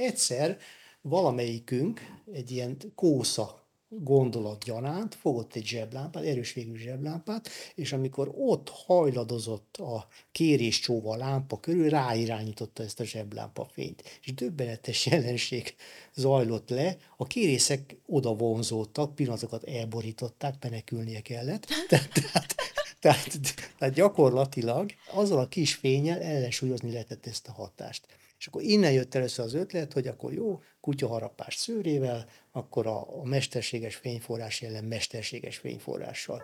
egyszer valamelyikünk egy ilyen kósza gondolat gyanánt, fogott egy zseblámpát, erős végű zseblámpát, és amikor ott hajladozott a kérés csóva a lámpa körül, ráirányította ezt a zseblámpa fényt. És döbbenetes jelenség zajlott le, a kérészek oda vonzódtak, pillanatokat elborították, menekülnie kellett. Tehát, tehát, tehát, tehát gyakorlatilag azzal a kis fényel ellensúlyozni lehetett ezt a hatást. És akkor innen jött először az ötlet, hogy akkor jó, kutyaharapás szőrével, akkor a, a mesterséges fényforrás jelen mesterséges fényforrással.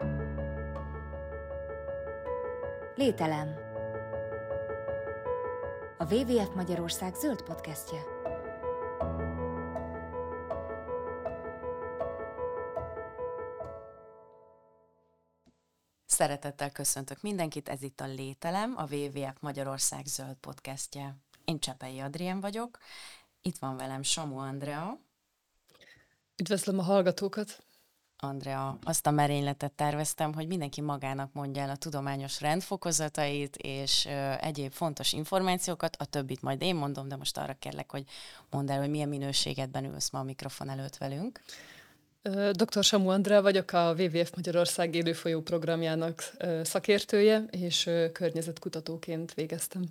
Lételem. A WWF Magyarország zöld podcastje. Szeretettel köszöntök mindenkit, ez itt a Lételem, a WWF Magyarország zöld podcastje. Én Csepei Adrien vagyok, itt van velem Samu Andrea. Üdvözlöm a hallgatókat! Andrea, azt a merényletet terveztem, hogy mindenki magának mondja el a tudományos rendfokozatait és ö, egyéb fontos információkat, a többit majd én mondom, de most arra kérlek, hogy mondd el, hogy milyen minőségedben ülsz ma a mikrofon előtt velünk. Dr. Samu Andrea vagyok, a WWF Magyarország élőfolyó programjának szakértője, és környezetkutatóként végeztem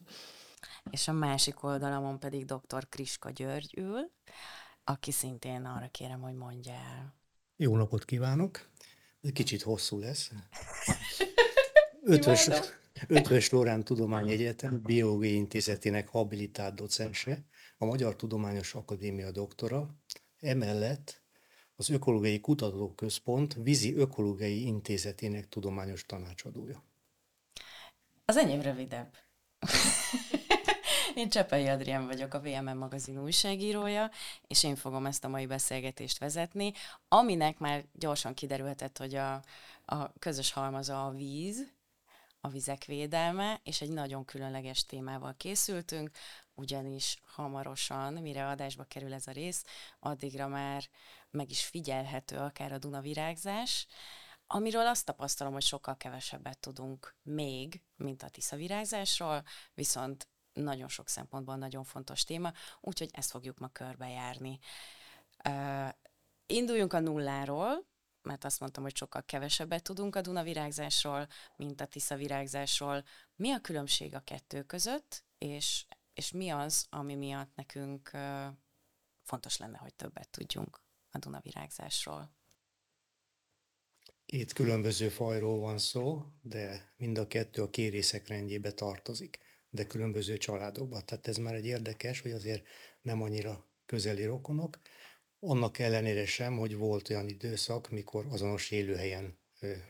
és a másik oldalamon pedig dr. Kriska György ül, aki szintén arra kérem, hogy mondja el. Jó napot kívánok! Kicsit hosszú lesz. Ötvös, Ötvös Lorán Tudományegyetem Biológiai Intézetének habilitált docense, a Magyar Tudományos Akadémia doktora, emellett az Ökológiai Kutatóközpont Vízi Ökológiai Intézetének tudományos tanácsadója. Az enyém rövidebb. Én Csepei Adrián vagyok, a VMM magazin újságírója, és én fogom ezt a mai beszélgetést vezetni, aminek már gyorsan kiderülhetett, hogy a, a közös halmaza a víz, a vizek védelme, és egy nagyon különleges témával készültünk, ugyanis hamarosan, mire adásba kerül ez a rész, addigra már meg is figyelhető akár a Duna virágzás, amiről azt tapasztalom, hogy sokkal kevesebbet tudunk még, mint a Tisza virágzásról, viszont nagyon sok szempontból nagyon fontos téma, úgyhogy ezt fogjuk ma körbejárni. Uh, induljunk a nulláról, mert azt mondtam, hogy sokkal kevesebbet tudunk a Duna virágzásról, mint a Tisza virágzásról. Mi a különbség a kettő között, és, és mi az, ami miatt nekünk uh, fontos lenne, hogy többet tudjunk a Duna virágzásról? Két különböző fajról van szó, de mind a kettő a kérészek rendjébe tartozik de különböző családokban. Tehát ez már egy érdekes, hogy azért nem annyira közeli rokonok. Annak ellenére sem, hogy volt olyan időszak, mikor azonos élőhelyen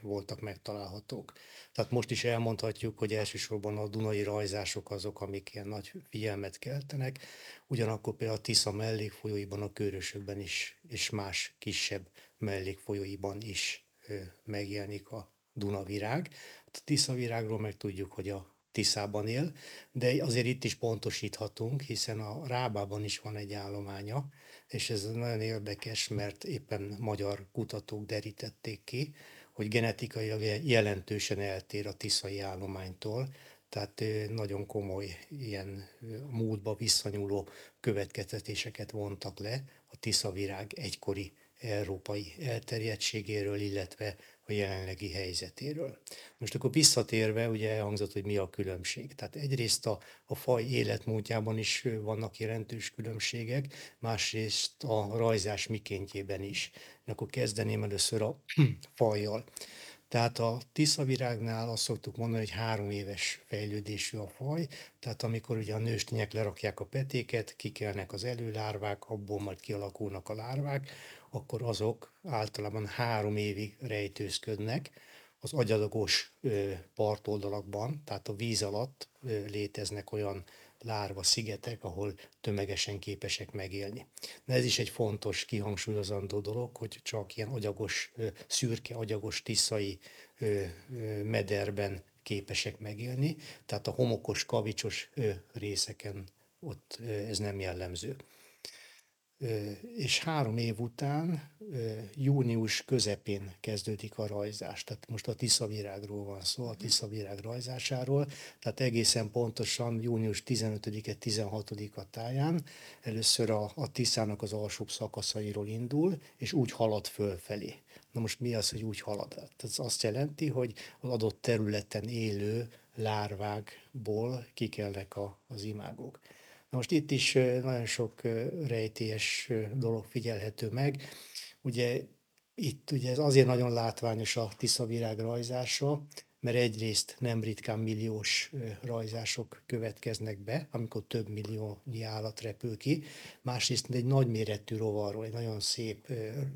voltak megtalálhatók. Tehát most is elmondhatjuk, hogy elsősorban a Dunai rajzások azok, amik ilyen nagy figyelmet keltenek, ugyanakkor például a Tisza mellékfolyóiban, a körösökben is, és más kisebb mellékfolyóiban is megjelenik a Dunavirág. A Tisza virágról meg tudjuk, hogy a Tiszában él, de azért itt is pontosíthatunk, hiszen a Rábában is van egy állománya, és ez nagyon érdekes, mert éppen magyar kutatók derítették ki, hogy genetikailag jelentősen eltér a tiszai állománytól, tehát nagyon komoly ilyen múltba visszanyúló következtetéseket vontak le a tiszavirág egykori európai elterjedtségéről, illetve a jelenlegi helyzetéről. Most akkor visszatérve, ugye elhangzott, hogy mi a különbség. Tehát egyrészt a, a faj életmódjában is vannak jelentős különbségek, másrészt a rajzás mikéntjében is. Én akkor kezdeném először a fajjal. Tehát a tiszavirágnál azt szoktuk mondani, hogy három éves fejlődésű a faj, tehát amikor ugye a nőstények lerakják a petéket, kikelnek az előlárvák, abból majd kialakulnak a lárvák, akkor azok általában három évig rejtőzködnek az agyadagos partoldalakban, tehát a víz alatt léteznek olyan lárva szigetek, ahol tömegesen képesek megélni. De ez is egy fontos, kihangsúlyozandó dolog, hogy csak ilyen agyagos, szürke, agyagos, tiszai mederben képesek megélni, tehát a homokos, kavicsos részeken ott ez nem jellemző. És három év után, június közepén kezdődik a rajzás. Tehát most a Tiszavirágról van szó, a Tiszavirág rajzásáról. Tehát egészen pontosan június 15-e, 16-a táján először a, a Tiszának az alsóbb szakaszairól indul, és úgy halad fölfelé. Na most mi az, hogy úgy halad? Tehát ez azt jelenti, hogy az adott területen élő lárvákból kikelnek a, az imágok. Most itt is nagyon sok rejtélyes dolog figyelhető meg. Ugye itt ugye ez azért nagyon látványos a Tiszavirág rajzása, mert egyrészt nem ritkán milliós rajzások következnek be, amikor több millió állat repül ki, másrészt egy nagyméretű rovarról, egy nagyon szép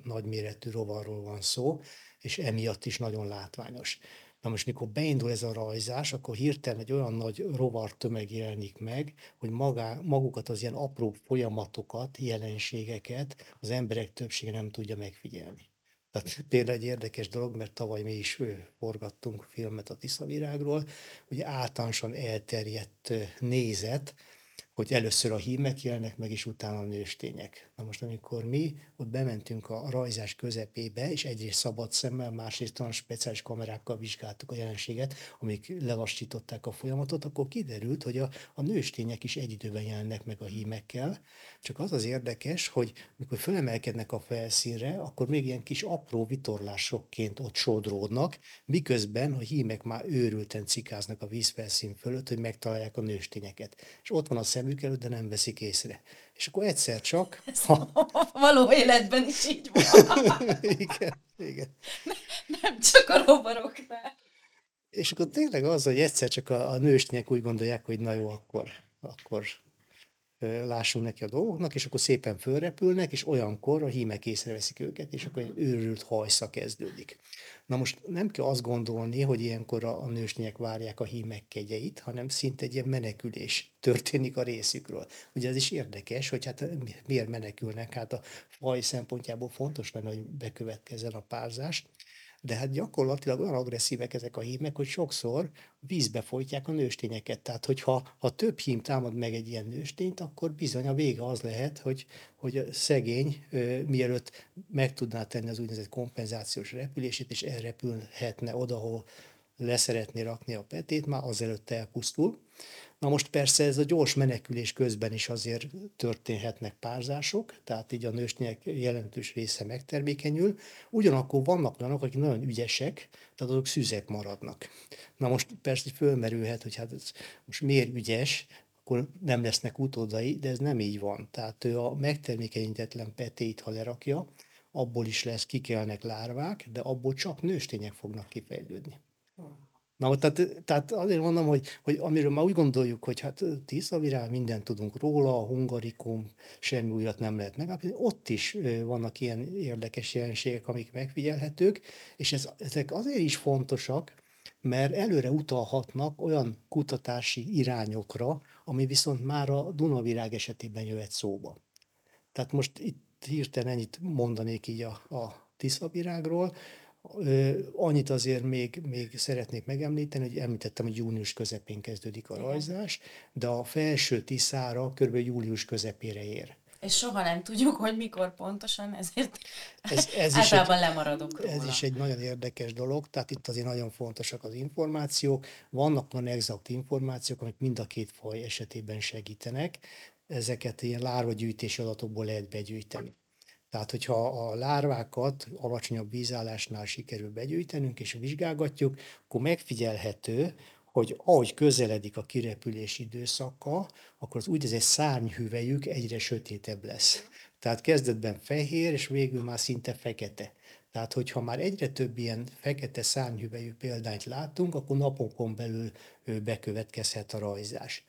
nagyméretű rovarról van szó, és emiatt is nagyon látványos. Na most, mikor beindul ez a rajzás, akkor hirtelen egy olyan nagy rovar tömeg jelenik meg, hogy magá, magukat az ilyen apró folyamatokat, jelenségeket az emberek többsége nem tudja megfigyelni. Tehát például egy érdekes dolog, mert tavaly mi is forgattunk filmet a Tiszavirágról, hogy általánosan elterjedt nézet, hogy először a hímek jelennek meg, és utána a nőstények. Na most, amikor mi ott bementünk a rajzás közepébe, és egyrészt szabad szemmel, másrészt olyan speciális kamerákkal vizsgáltuk a jelenséget, amik lelassították a folyamatot, akkor kiderült, hogy a, a nőstények is egy időben jelennek meg a hímekkel. Csak az az érdekes, hogy mikor fölemelkednek a felszínre, akkor még ilyen kis apró vitorlásokként ott sodródnak, miközben a hímek már őrülten cikáznak a vízfelszín fölött, hogy megtalálják a nőstényeket. És ott van a szem szemük előtt, de nem veszik észre. És akkor egyszer csak... Ha... Való életben is így van. igen, igen. Nem csak a rovaroknál. És akkor tényleg az, hogy egyszer csak a, a nőstények úgy gondolják, hogy na jó, akkor, akkor lássunk neki a dolgoknak, és akkor szépen fölrepülnek, és olyankor a hímek észreveszik őket, és akkor egy őrült hajsza kezdődik. Na most nem kell azt gondolni, hogy ilyenkor a, a nőstények várják a hímek kegyeit, hanem szinte egy ilyen menekülés történik a részükről. Ugye ez is érdekes, hogy hát miért menekülnek, hát a faj szempontjából fontos lenne, hogy bekövetkezzen a párzás, de hát gyakorlatilag olyan agresszívek ezek a hímek, hogy sokszor vízbe folytják a nőstényeket. Tehát, hogyha ha több hím támad meg egy ilyen nőstényt, akkor bizony a vége az lehet, hogy, hogy a szegény mielőtt meg tudná tenni az úgynevezett kompenzációs repülését, és elrepülhetne oda, ahol leszeretné rakni a petét, már azelőtt elpusztul. Na most persze ez a gyors menekülés közben is azért történhetnek párzások, tehát így a nőstények jelentős része megtermékenyül. Ugyanakkor vannak olyanok, akik nagyon ügyesek, tehát azok szüzek maradnak. Na most persze fölmerülhet, hogy hát ez most miért ügyes, akkor nem lesznek utódai, de ez nem így van. Tehát ő a megtermékenyítetlen petét, ha lerakja, abból is lesz, kikelnek lárvák, de abból csak nőstények fognak kifejlődni. Na, tehát, tehát azért mondom, hogy, hogy amiről már úgy gondoljuk, hogy hát Tiszavirág, mindent tudunk róla, a hungarikum, semmi újat nem lehet megállapítani, ott is vannak ilyen érdekes jelenségek, amik megfigyelhetők, és ez, ezek azért is fontosak, mert előre utalhatnak olyan kutatási irányokra, ami viszont már a Dunavirág esetében jöhet szóba. Tehát most itt hirtelen ennyit mondanék így a, a Tiszavirágról, Annyit azért még, még szeretnék megemlíteni, hogy említettem, hogy június közepén kezdődik a rajzás, de a felső Tiszára kb. július közepére ér. És soha nem tudjuk, hogy mikor pontosan, ezért ez, ez általában is egy, lemaradunk róla. Ez is egy nagyon érdekes dolog, tehát itt azért nagyon fontosak az információk. Vannak van exakt információk, amik mind a két faj esetében segítenek. Ezeket ilyen lárvagyűjtési adatokból lehet begyűjteni. Tehát, hogyha a lárvákat alacsonyabb vízállásnál sikerül begyűjtenünk és vizsgálgatjuk, akkor megfigyelhető, hogy ahogy közeledik a kirepülés időszaka, akkor az úgynevezett szárnyhüvelyük egyre sötétebb lesz. Tehát kezdetben fehér, és végül már szinte fekete. Tehát, hogyha már egyre több ilyen fekete szárnyhüvelyű példányt látunk, akkor napokon belül bekövetkezhet a rajzás.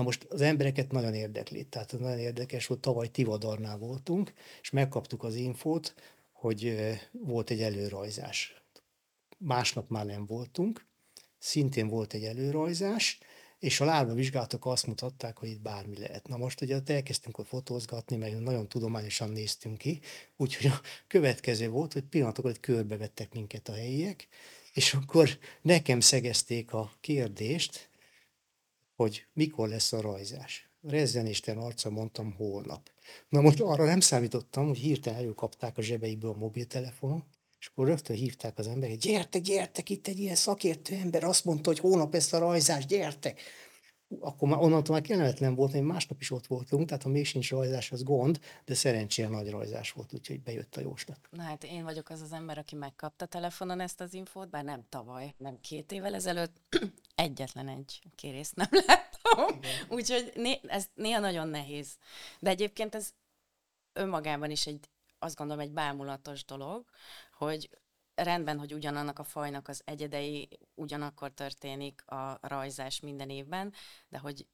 Na most az embereket nagyon érdekli, tehát nagyon érdekes volt, tavaly Tivadarnál voltunk, és megkaptuk az infót, hogy volt egy előrajzás. Másnap már nem voltunk, szintén volt egy előrajzás, és a lárva vizsgálatok azt mutatták, hogy itt bármi lehet. Na most ugye elkezdtünk ott fotózgatni, meg nagyon tudományosan néztünk ki, úgyhogy a következő volt, hogy pillanatokat körbevettek minket a helyiek, és akkor nekem szegezték a kérdést, hogy mikor lesz a rajzás. rezzen Isten arca, mondtam holnap. Na most arra nem számítottam, hogy hirtelen előkapták a zsebeikből a mobiltelefonon, és akkor rögtön hívták az emberek, gyertek, gyertek, itt egy ilyen szakértő ember azt mondta, hogy hónap ezt a rajzást, gyertek akkor már onnantól már kellemetlen volt, hogy másnap is ott voltunk, tehát ha még sincs rajzás, az gond, de szerencsére nagy rajzás volt, úgyhogy bejött a jóslat. Na hát én vagyok az az ember, aki megkapta telefonon ezt az infót, bár nem tavaly, nem két évvel ezelőtt, egyetlen egy kérészt nem láttam. Úgyhogy né- ez néha nagyon nehéz. De egyébként ez önmagában is egy, azt gondolom, egy bámulatos dolog, hogy rendben, hogy ugyanannak a fajnak az egyedei ugyanakkor történik a rajzás minden évben, de hogy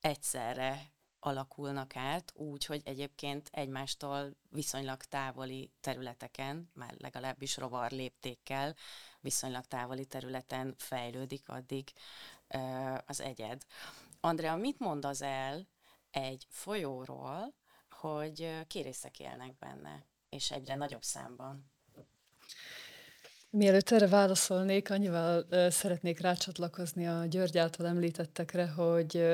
egyszerre alakulnak át, úgy, hogy egyébként egymástól viszonylag távoli területeken, már legalábbis rovar léptékkel, viszonylag távoli területen fejlődik addig az egyed. Andrea, mit mond az el egy folyóról, hogy kérészek élnek benne, és egyre nagyobb számban? Mielőtt erre válaszolnék, annyival szeretnék rácsatlakozni a György által említettekre, hogy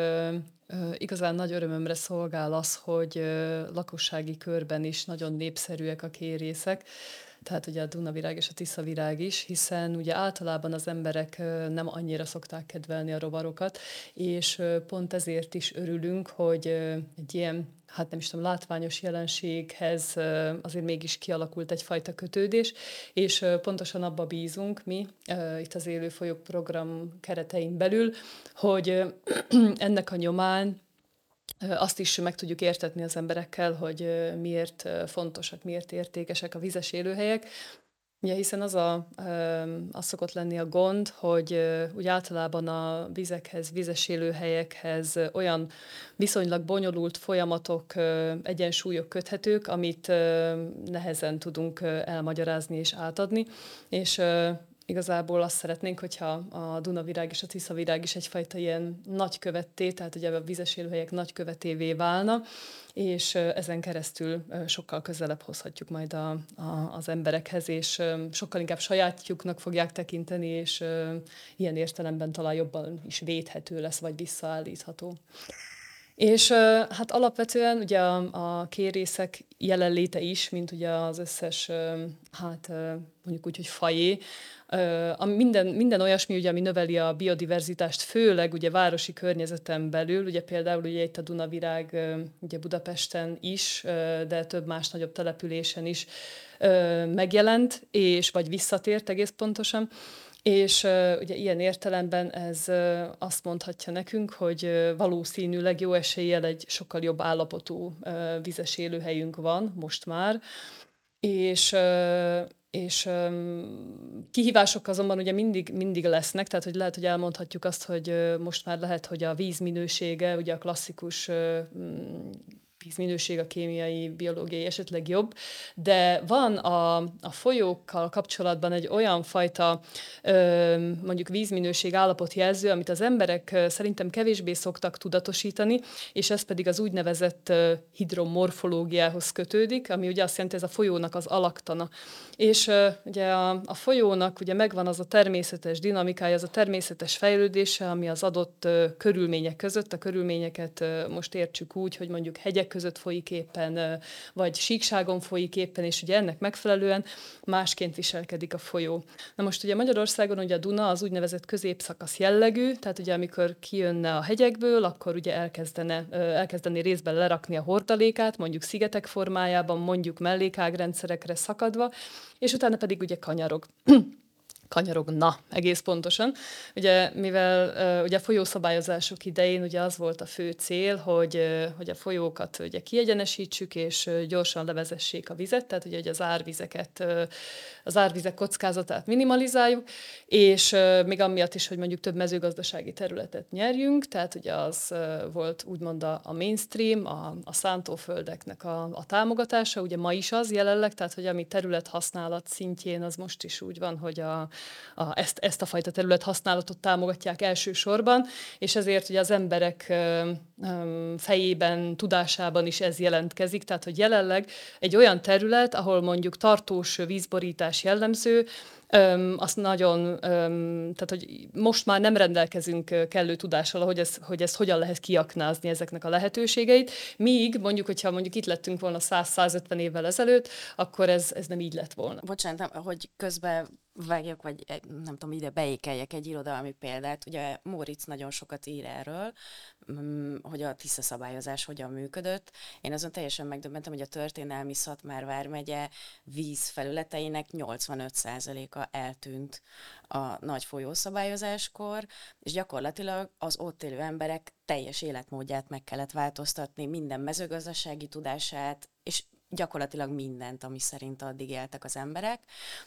igazán nagy örömömre szolgál az, hogy lakossági körben is nagyon népszerűek a kérészek tehát ugye a Dunavirág és a Tiszavirág is, hiszen ugye általában az emberek nem annyira szokták kedvelni a rovarokat, és pont ezért is örülünk, hogy egy ilyen hát nem is tudom, látványos jelenséghez azért mégis kialakult egyfajta kötődés, és pontosan abba bízunk mi, itt az Élő program keretein belül, hogy ennek a nyomán azt is meg tudjuk értetni az emberekkel, hogy miért fontosak, miért értékesek a vizes élőhelyek. Ugye, hiszen az, a, az szokott lenni a gond, hogy úgy általában a vizekhez, vizes élőhelyekhez olyan viszonylag bonyolult folyamatok, egyensúlyok köthetők, amit nehezen tudunk elmagyarázni és átadni, és igazából azt szeretnénk, hogyha a Dunavirág és a Tiszavirág is egyfajta ilyen nagykövetté, tehát ugye a vizes élőhelyek nagykövetévé válna, és ezen keresztül sokkal közelebb hozhatjuk majd a, a, az emberekhez, és sokkal inkább sajátjuknak fogják tekinteni, és ilyen értelemben talán jobban is védhető lesz, vagy visszaállítható. És hát alapvetően ugye a, a kérészek jelenléte is, mint ugye az összes, hát mondjuk úgy, hogy fajé, a minden, minden olyasmi, ugye, ami növeli a biodiverzitást, főleg ugye városi környezeten belül, ugye például ugye itt a Dunavirág ugye Budapesten is, de több más nagyobb településen is megjelent, és vagy visszatért egész pontosan. És uh, ugye ilyen értelemben ez uh, azt mondhatja nekünk, hogy uh, valószínűleg jó eséllyel egy sokkal jobb állapotú uh, vizes élőhelyünk van most már, és uh, és um, kihívások azonban ugye mindig, mindig lesznek, tehát hogy lehet, hogy elmondhatjuk azt, hogy uh, most már lehet, hogy a víz minősége, ugye a klasszikus uh, vízminőség, a kémiai, biológiai esetleg jobb, de van a, a folyókkal kapcsolatban egy olyan fajta ö, mondjuk vízminőség állapotjelző, amit az emberek szerintem kevésbé szoktak tudatosítani, és ez pedig az úgynevezett hidromorfológiához kötődik, ami ugye azt jelenti, ez a folyónak az alaktana. És ö, ugye a, a folyónak ugye megvan az a természetes dinamikája, az a természetes fejlődése, ami az adott ö, körülmények között, a körülményeket ö, most értsük úgy, hogy mondjuk hegyek között folyik éppen, vagy síkságon folyik éppen, és ugye ennek megfelelően másként viselkedik a folyó. Na most ugye Magyarországon ugye a Duna az úgynevezett középszakasz jellegű, tehát ugye amikor kijönne a hegyekből, akkor ugye elkezdene, elkezdeni részben lerakni a hordalékát, mondjuk szigetek formájában, mondjuk mellékágrendszerekre szakadva, és utána pedig ugye kanyarog kanyarogna egész pontosan. Ugye, mivel ugye a folyószabályozások idején ugye az volt a fő cél, hogy, hogy a folyókat ugye kiegyenesítsük, és gyorsan levezessék a vizet, tehát ugye, hogy az árvizeket, az árvizek kockázatát minimalizáljuk, és még amiatt is, hogy mondjuk több mezőgazdasági területet nyerjünk, tehát ugye az volt úgymond a, mainstream, a, a szántóföldeknek a, a támogatása, ugye ma is az jelenleg, tehát hogy ami területhasználat szintjén, az most is úgy van, hogy a, a, ezt, ezt a fajta terület használatot támogatják elsősorban, és ezért ugye az emberek fejében, tudásában is ez jelentkezik, tehát hogy jelenleg egy olyan terület, ahol mondjuk tartós vízborítás jellemző, Öm, azt nagyon, öm, tehát hogy most már nem rendelkezünk kellő tudással, hogy, ez, hogy ezt hogyan lehet kiaknázni ezeknek a lehetőségeit, míg mondjuk, hogyha mondjuk itt lettünk volna 100-150 évvel ezelőtt, akkor ez, ez nem így lett volna. Bocsánat, hogy közben vágjak, vagy nem tudom, ide beékeljek egy irodalmi példát. Ugye Móricz nagyon sokat ír erről, hogy a Tisza szabályozás hogyan működött. Én azon teljesen megdöbbentem, hogy a történelmi Szatmár vármegye vízfelületeinek 85%-a eltűnt a nagy folyószabályozáskor, és gyakorlatilag az ott élő emberek teljes életmódját meg kellett változtatni, minden mezőgazdasági tudását, és gyakorlatilag mindent, ami szerint addig éltek az emberek.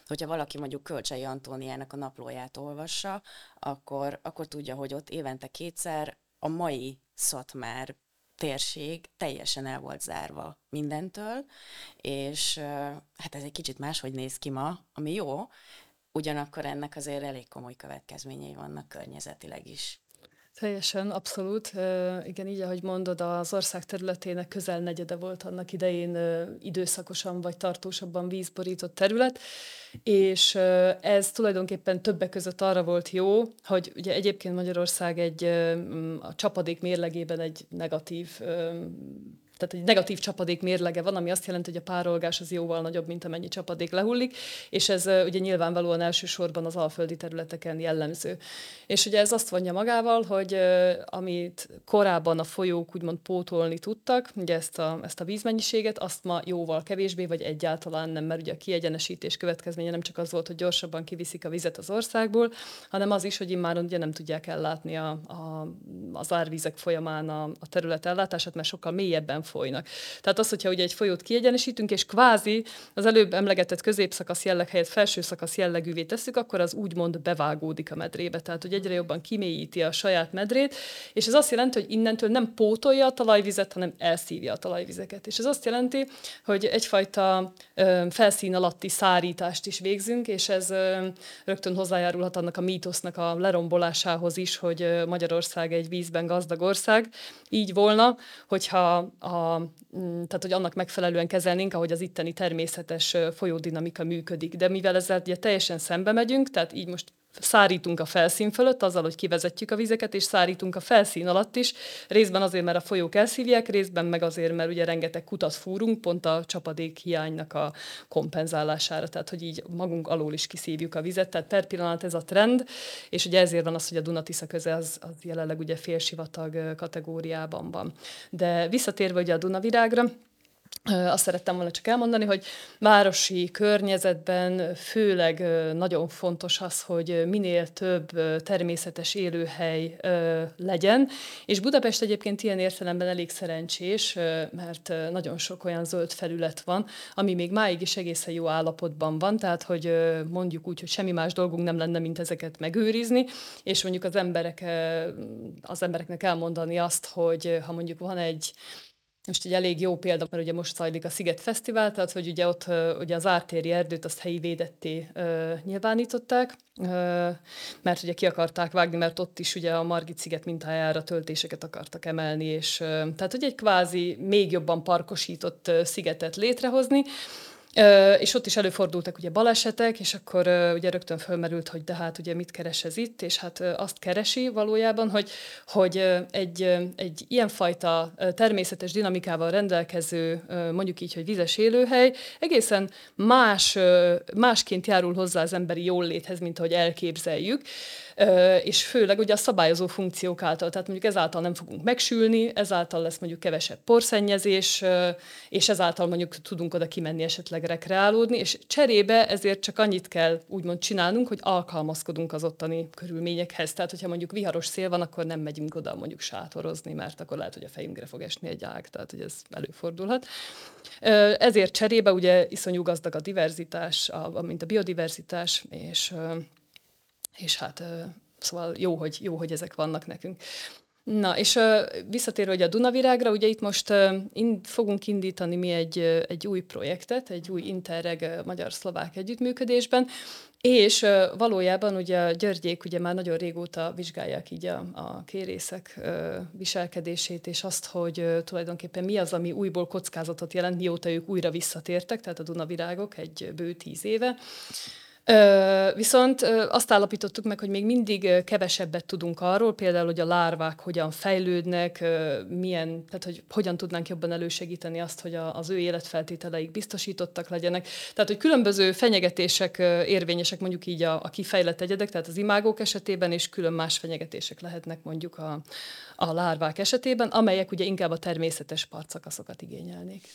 Hogyha valaki mondjuk Kölcsei Antóniának a naplóját olvassa, akkor, akkor tudja, hogy ott évente kétszer a mai Szatmár térség teljesen el volt zárva mindentől, és hát ez egy kicsit máshogy néz ki ma, ami jó, ugyanakkor ennek azért elég komoly következményei vannak környezetileg is. Teljesen, abszolút. Igen, így, ahogy mondod, az ország területének közel negyede volt annak idején időszakosan vagy tartósabban vízborított terület, és ez tulajdonképpen többek között arra volt jó, hogy ugye egyébként Magyarország egy a csapadék mérlegében egy negatív tehát egy negatív csapadék mérlege van, ami azt jelenti, hogy a párolgás az jóval nagyobb, mint amennyi csapadék lehullik, és ez ugye nyilvánvalóan elsősorban az alföldi területeken jellemző. És ugye ez azt vonja magával, hogy amit korábban a folyók úgymond pótolni tudtak, ugye ezt a, ezt a vízmennyiséget, azt ma jóval kevésbé, vagy egyáltalán nem, mert ugye a kiegyenesítés következménye nem csak az volt, hogy gyorsabban kiviszik a vizet az országból, hanem az is, hogy immáron ugye nem tudják ellátni a, a, az árvízek folyamán a, a terület ellátását, mert sokkal mélyebben folynak. Tehát az, hogyha ugye egy folyót kiegyenesítünk, és kvázi az előbb emlegetett középszakasz jelleg helyett felső szakasz jellegűvé tesszük, akkor az úgymond bevágódik a medrébe. Tehát, hogy egyre jobban kimélyíti a saját medrét, és ez azt jelenti, hogy innentől nem pótolja a talajvizet, hanem elszívja a talajvizeket. És ez azt jelenti, hogy egyfajta ö, felszín alatti szárítást is végzünk, és ez ö, rögtön hozzájárulhat annak a mítosznak a lerombolásához is, hogy Magyarország egy vízben gazdag ország. Így volna, hogyha a Mm, tehát hogy annak megfelelően kezelnénk, ahogy az itteni természetes folyódinamika működik. De mivel ezzel ugye teljesen szembe megyünk, tehát így most szárítunk a felszín fölött, azzal, hogy kivezetjük a vizeket, és szárítunk a felszín alatt is, részben azért, mert a folyók elszívják, részben meg azért, mert ugye rengeteg kutat fúrunk, pont a csapadék hiánynak a kompenzálására, tehát hogy így magunk alól is kiszívjuk a vizet, tehát per pillanat ez a trend, és ugye ezért van az, hogy a Dunatisza köze az, az jelenleg ugye félsivatag kategóriában van. De visszatérve ugye a Dunavirágra, azt szerettem volna csak elmondani, hogy városi környezetben főleg nagyon fontos az, hogy minél több természetes élőhely legyen, és Budapest egyébként ilyen értelemben elég szerencsés, mert nagyon sok olyan zöld felület van, ami még máig is egészen jó állapotban van, tehát hogy mondjuk úgy, hogy semmi más dolgunk nem lenne, mint ezeket megőrizni, és mondjuk az emberek, az embereknek elmondani azt, hogy ha mondjuk van egy most egy elég jó példa, mert ugye most zajlik a Sziget Fesztivál, tehát hogy ugye ott ugye az ártéri erdőt azt helyi védetté ö, nyilvánították, ö, mert ugye ki akarták vágni, mert ott is ugye a Margit sziget mintájára töltéseket akartak emelni, és ö, tehát hogy egy kvázi még jobban parkosított ö, szigetet létrehozni, és ott is előfordultak ugye balesetek, és akkor ugye rögtön fölmerült, hogy de hát ugye mit keres ez itt, és hát azt keresi valójában, hogy, hogy egy, egy ilyenfajta természetes dinamikával rendelkező, mondjuk így, hogy vizes élőhely, egészen más, másként járul hozzá az emberi jóléthez, mint ahogy elképzeljük és főleg ugye a szabályozó funkciók által, tehát mondjuk ezáltal nem fogunk megsülni, ezáltal lesz mondjuk kevesebb porszennyezés, és ezáltal mondjuk tudunk oda kimenni esetleg rekreálódni, és cserébe ezért csak annyit kell úgymond csinálnunk, hogy alkalmazkodunk az ottani körülményekhez. Tehát, hogyha mondjuk viharos szél van, akkor nem megyünk oda mondjuk sátorozni, mert akkor lehet, hogy a fejünkre fog esni egy ág, tehát hogy ez előfordulhat. Ezért cserébe ugye iszonyú gazdag a diverzitás, a, mint a biodiverzitás, és és hát szóval jó, hogy, jó, hogy ezek vannak nekünk. Na, és visszatérve a Dunavirágra, ugye itt most fogunk indítani mi egy, egy új projektet, egy új Interreg magyar-szlovák együttműködésben, és valójában ugye a Györgyék ugye már nagyon régóta vizsgálják így a, a kérészek viselkedését, és azt, hogy tulajdonképpen mi az, ami újból kockázatot jelent, mióta ők újra visszatértek, tehát a Dunavirágok egy bő tíz éve viszont azt állapítottuk meg, hogy még mindig kevesebbet tudunk arról, például, hogy a lárvák hogyan fejlődnek, milyen, tehát hogy hogyan tudnánk jobban elősegíteni azt, hogy az ő életfeltételeik biztosítottak legyenek. Tehát, hogy különböző fenyegetések érvényesek mondjuk így a, a kifejlett egyedek, tehát az imágók esetében, és külön más fenyegetések lehetnek mondjuk a, a lárvák esetében, amelyek ugye inkább a természetes partszakaszokat igényelnék.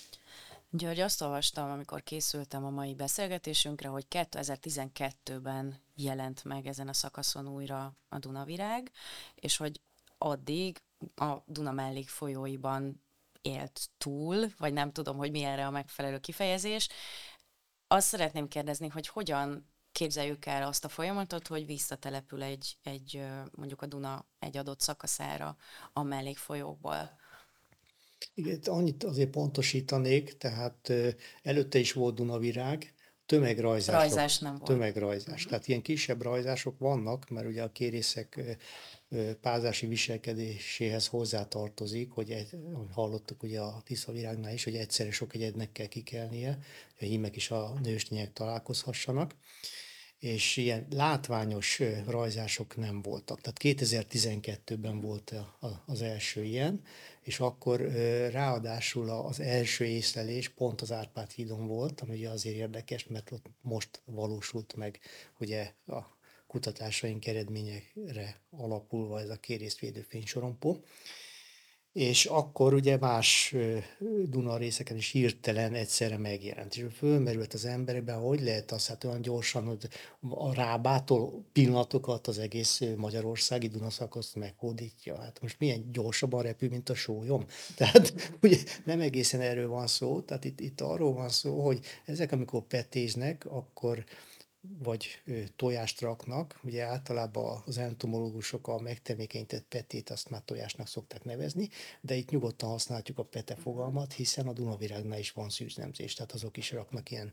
György, azt olvastam, amikor készültem a mai beszélgetésünkre, hogy 2012-ben jelent meg ezen a szakaszon újra a Dunavirág, és hogy addig a Duna mellék folyóiban élt túl, vagy nem tudom, hogy mi erre a megfelelő kifejezés. Azt szeretném kérdezni, hogy hogyan képzeljük el azt a folyamatot, hogy visszatelepül egy, egy mondjuk a Duna egy adott szakaszára a mellékfolyókból. Igen, annyit azért pontosítanék, tehát előtte is volt Dunavirág, tömegrajzás. Rajzás nem volt. Tömegrajzás. Uh-huh. Tehát ilyen kisebb rajzások vannak, mert ugye a kérészek pázási viselkedéséhez hozzátartozik, hogy, egy, hogy hallottuk ugye a Tiszavirágnál is, hogy egyszerre sok egyednek kell kikelnie, hogy a hímek is a nőstények találkozhassanak és ilyen látványos rajzások nem voltak. Tehát 2012-ben volt az első ilyen, és akkor ráadásul az első észlelés pont az Árpád hídon volt, ami ugye azért érdekes, mert ott most valósult meg ugye a kutatásaink eredményekre alapulva ez a kérészvédő fénysorompó és akkor ugye más Duna részeken is hirtelen egyszerre megjelent. És fölmerült az emberekben, hogy lehet az, hát olyan gyorsan, hogy a rábától pillanatokat az egész magyarországi Dunaszakaszt meghódítja. Hát most milyen gyorsabban repül, mint a sólyom. Tehát ugye nem egészen erről van szó, tehát itt, itt arról van szó, hogy ezek, amikor petéznek, akkor vagy tojást raknak, ugye általában az entomológusok a megtermékenyített petét azt már tojásnak szokták nevezni, de itt nyugodtan használjuk a pete fogalmat, hiszen a Dunavirágnál is van szűznemzés, tehát azok is raknak ilyen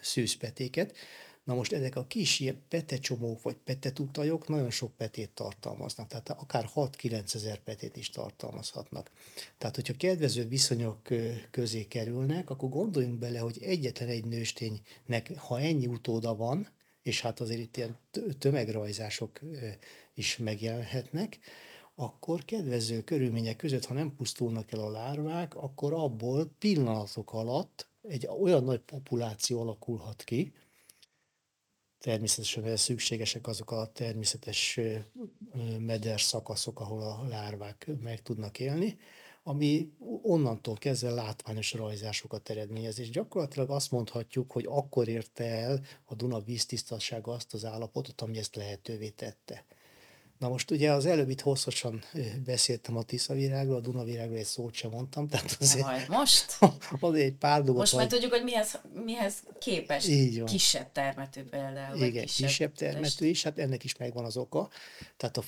szűzpetéket. Na most ezek a kis ilyen petecsomók vagy petetutajok nagyon sok petét tartalmaznak, tehát akár 6-9 ezer petét is tartalmazhatnak. Tehát, hogyha kedvező viszonyok közé kerülnek, akkor gondoljunk bele, hogy egyetlen egy nősténynek, ha ennyi utóda van, és hát azért itt ilyen tömegrajzások is megjelenhetnek, akkor kedvező körülmények között, ha nem pusztulnak el a lárvák, akkor abból pillanatok alatt egy olyan nagy populáció alakulhat ki, Természetesen szükségesek azok a természetes meder szakaszok, ahol a lárvák meg tudnak élni, ami onnantól kezdve látványos rajzásokat eredményez. És gyakorlatilag azt mondhatjuk, hogy akkor érte el a Duna víztisztasága azt az állapotot, ami ezt lehetővé tette. Na most ugye az előbb itt hosszasan beszéltem a Tiszavirágról, a Dunavirágról egy szót sem mondtam, tehát azért... Majd most? azért egy pár dolgot... Most már tudjuk, hogy mihez, mihez képes Így van. kisebb termetű például. Igen, kisebb, kisebb termetű is, hát ennek is megvan az oka. Tehát a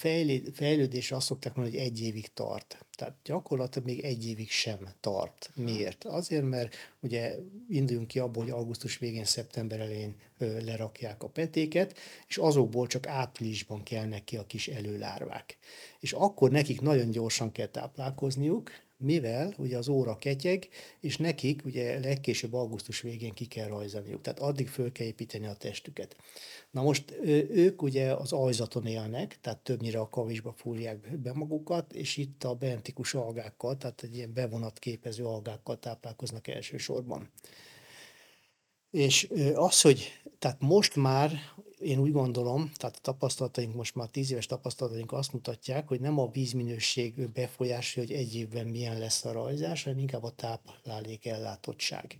fejlődés azt szokták mondani, hogy egy évig tart. Tehát gyakorlatilag még egy évig sem tart. Miért? Azért, mert ugye induljunk ki abból, hogy augusztus végén, szeptember elején lerakják a petéket, és azokból csak áprilisban kelnek ki a kis előlárvák. És akkor nekik nagyon gyorsan kell táplálkozniuk, mivel ugye az óra ketyeg, és nekik ugye legkésőbb augusztus végén ki kell rajzaniuk, tehát addig föl kell építeni a testüket. Na most ők ugye az ajzaton élnek, tehát többnyire a kavisba fúrják be magukat, és itt a bentikus algákkal, tehát egy ilyen bevonatképező algákkal táplálkoznak elsősorban. És az, hogy tehát most már én úgy gondolom, tehát a tapasztalataink most már tíz éves tapasztalataink azt mutatják, hogy nem a vízminőség befolyásolja, hogy egy évben milyen lesz a rajzás, hanem inkább a táplálék ellátottság.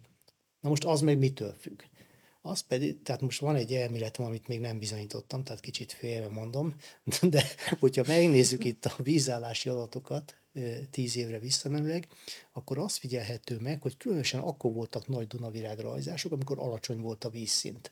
Na most az meg mitől függ? Az pedig, tehát most van egy elméletem, amit még nem bizonyítottam, tehát kicsit félve mondom, de hogyha megnézzük itt a vízállási adatokat tíz évre visszamenőleg, akkor azt figyelhető meg, hogy különösen akkor voltak nagy Dunavirág rajzások, amikor alacsony volt a vízszint.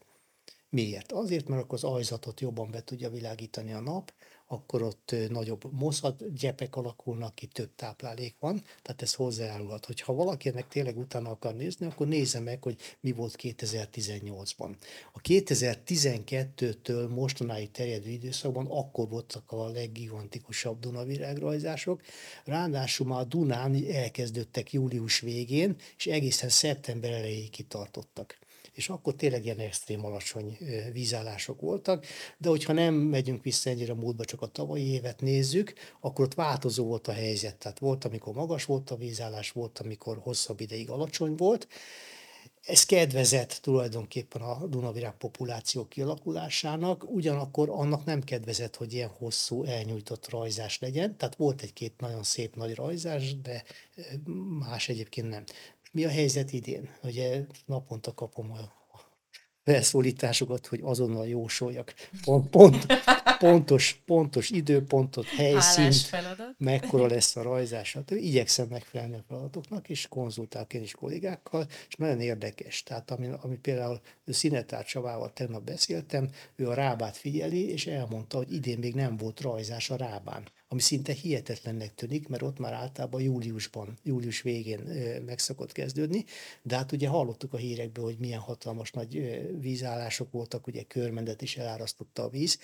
Miért? Azért, mert akkor az ajzatot jobban be tudja világítani a nap, akkor ott nagyobb moszat, gyepek alakulnak ki, több táplálék van, tehát ez hozzájárulhat. Hogyha valakinek tényleg utána akar nézni, akkor nézze meg, hogy mi volt 2018-ban. A 2012-től mostanáig terjedő időszakban akkor voltak a leggigantikusabb Dunavirágrajzások, ráadásul már Dunán elkezdődtek július végén, és egészen szeptember elejéig kitartottak. És akkor tényleg ilyen extrém alacsony vízállások voltak, de hogyha nem megyünk vissza ennyire a múltba, csak a tavalyi évet nézzük, akkor ott változó volt a helyzet. Tehát volt, amikor magas volt a vízállás, volt, amikor hosszabb ideig alacsony volt, ez kedvezett tulajdonképpen a Dunavirág populáció kialakulásának, ugyanakkor annak nem kedvezett, hogy ilyen hosszú, elnyújtott rajzás legyen, tehát volt egy-két nagyon szép nagy rajzás, de más egyébként nem. Mi a helyzet idén? Ugye naponta kapom a felszólításokat, hogy azonnal jósoljak. Pont, pont, pontos, pontos időpontot, helyszínt, mekkora lesz a rajzás. Hát igyekszem megfelelni a feladatoknak, és konzultálok én is kollégákkal, és nagyon érdekes. Tehát ami, ami például Szinetár Csavával tegnap beszéltem, ő a rábát figyeli, és elmondta, hogy idén még nem volt rajzás a rábán ami szinte hihetetlennek tűnik, mert ott már általában júliusban, július végén meg kezdődni, de hát ugye hallottuk a hírekből, hogy milyen hatalmas nagy vízállások voltak, ugye körmendet is elárasztotta a víz,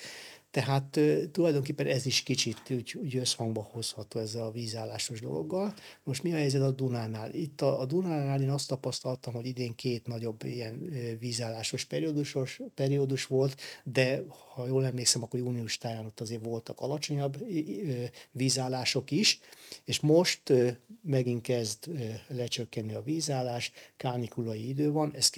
tehát tulajdonképpen ez is kicsit úgy, úgy összhangba hozható ezzel a vízállásos dologgal. Most mi a helyzet a Dunánál? Itt a, a Dunánál én azt tapasztaltam, hogy idén két nagyobb ilyen vízállásos periódusos, periódus volt, de ha jól emlékszem, akkor június táján ott azért voltak alacsonyabb vízállások is, és most megint kezd lecsökkenni a vízállás, kánikulai idő van, ez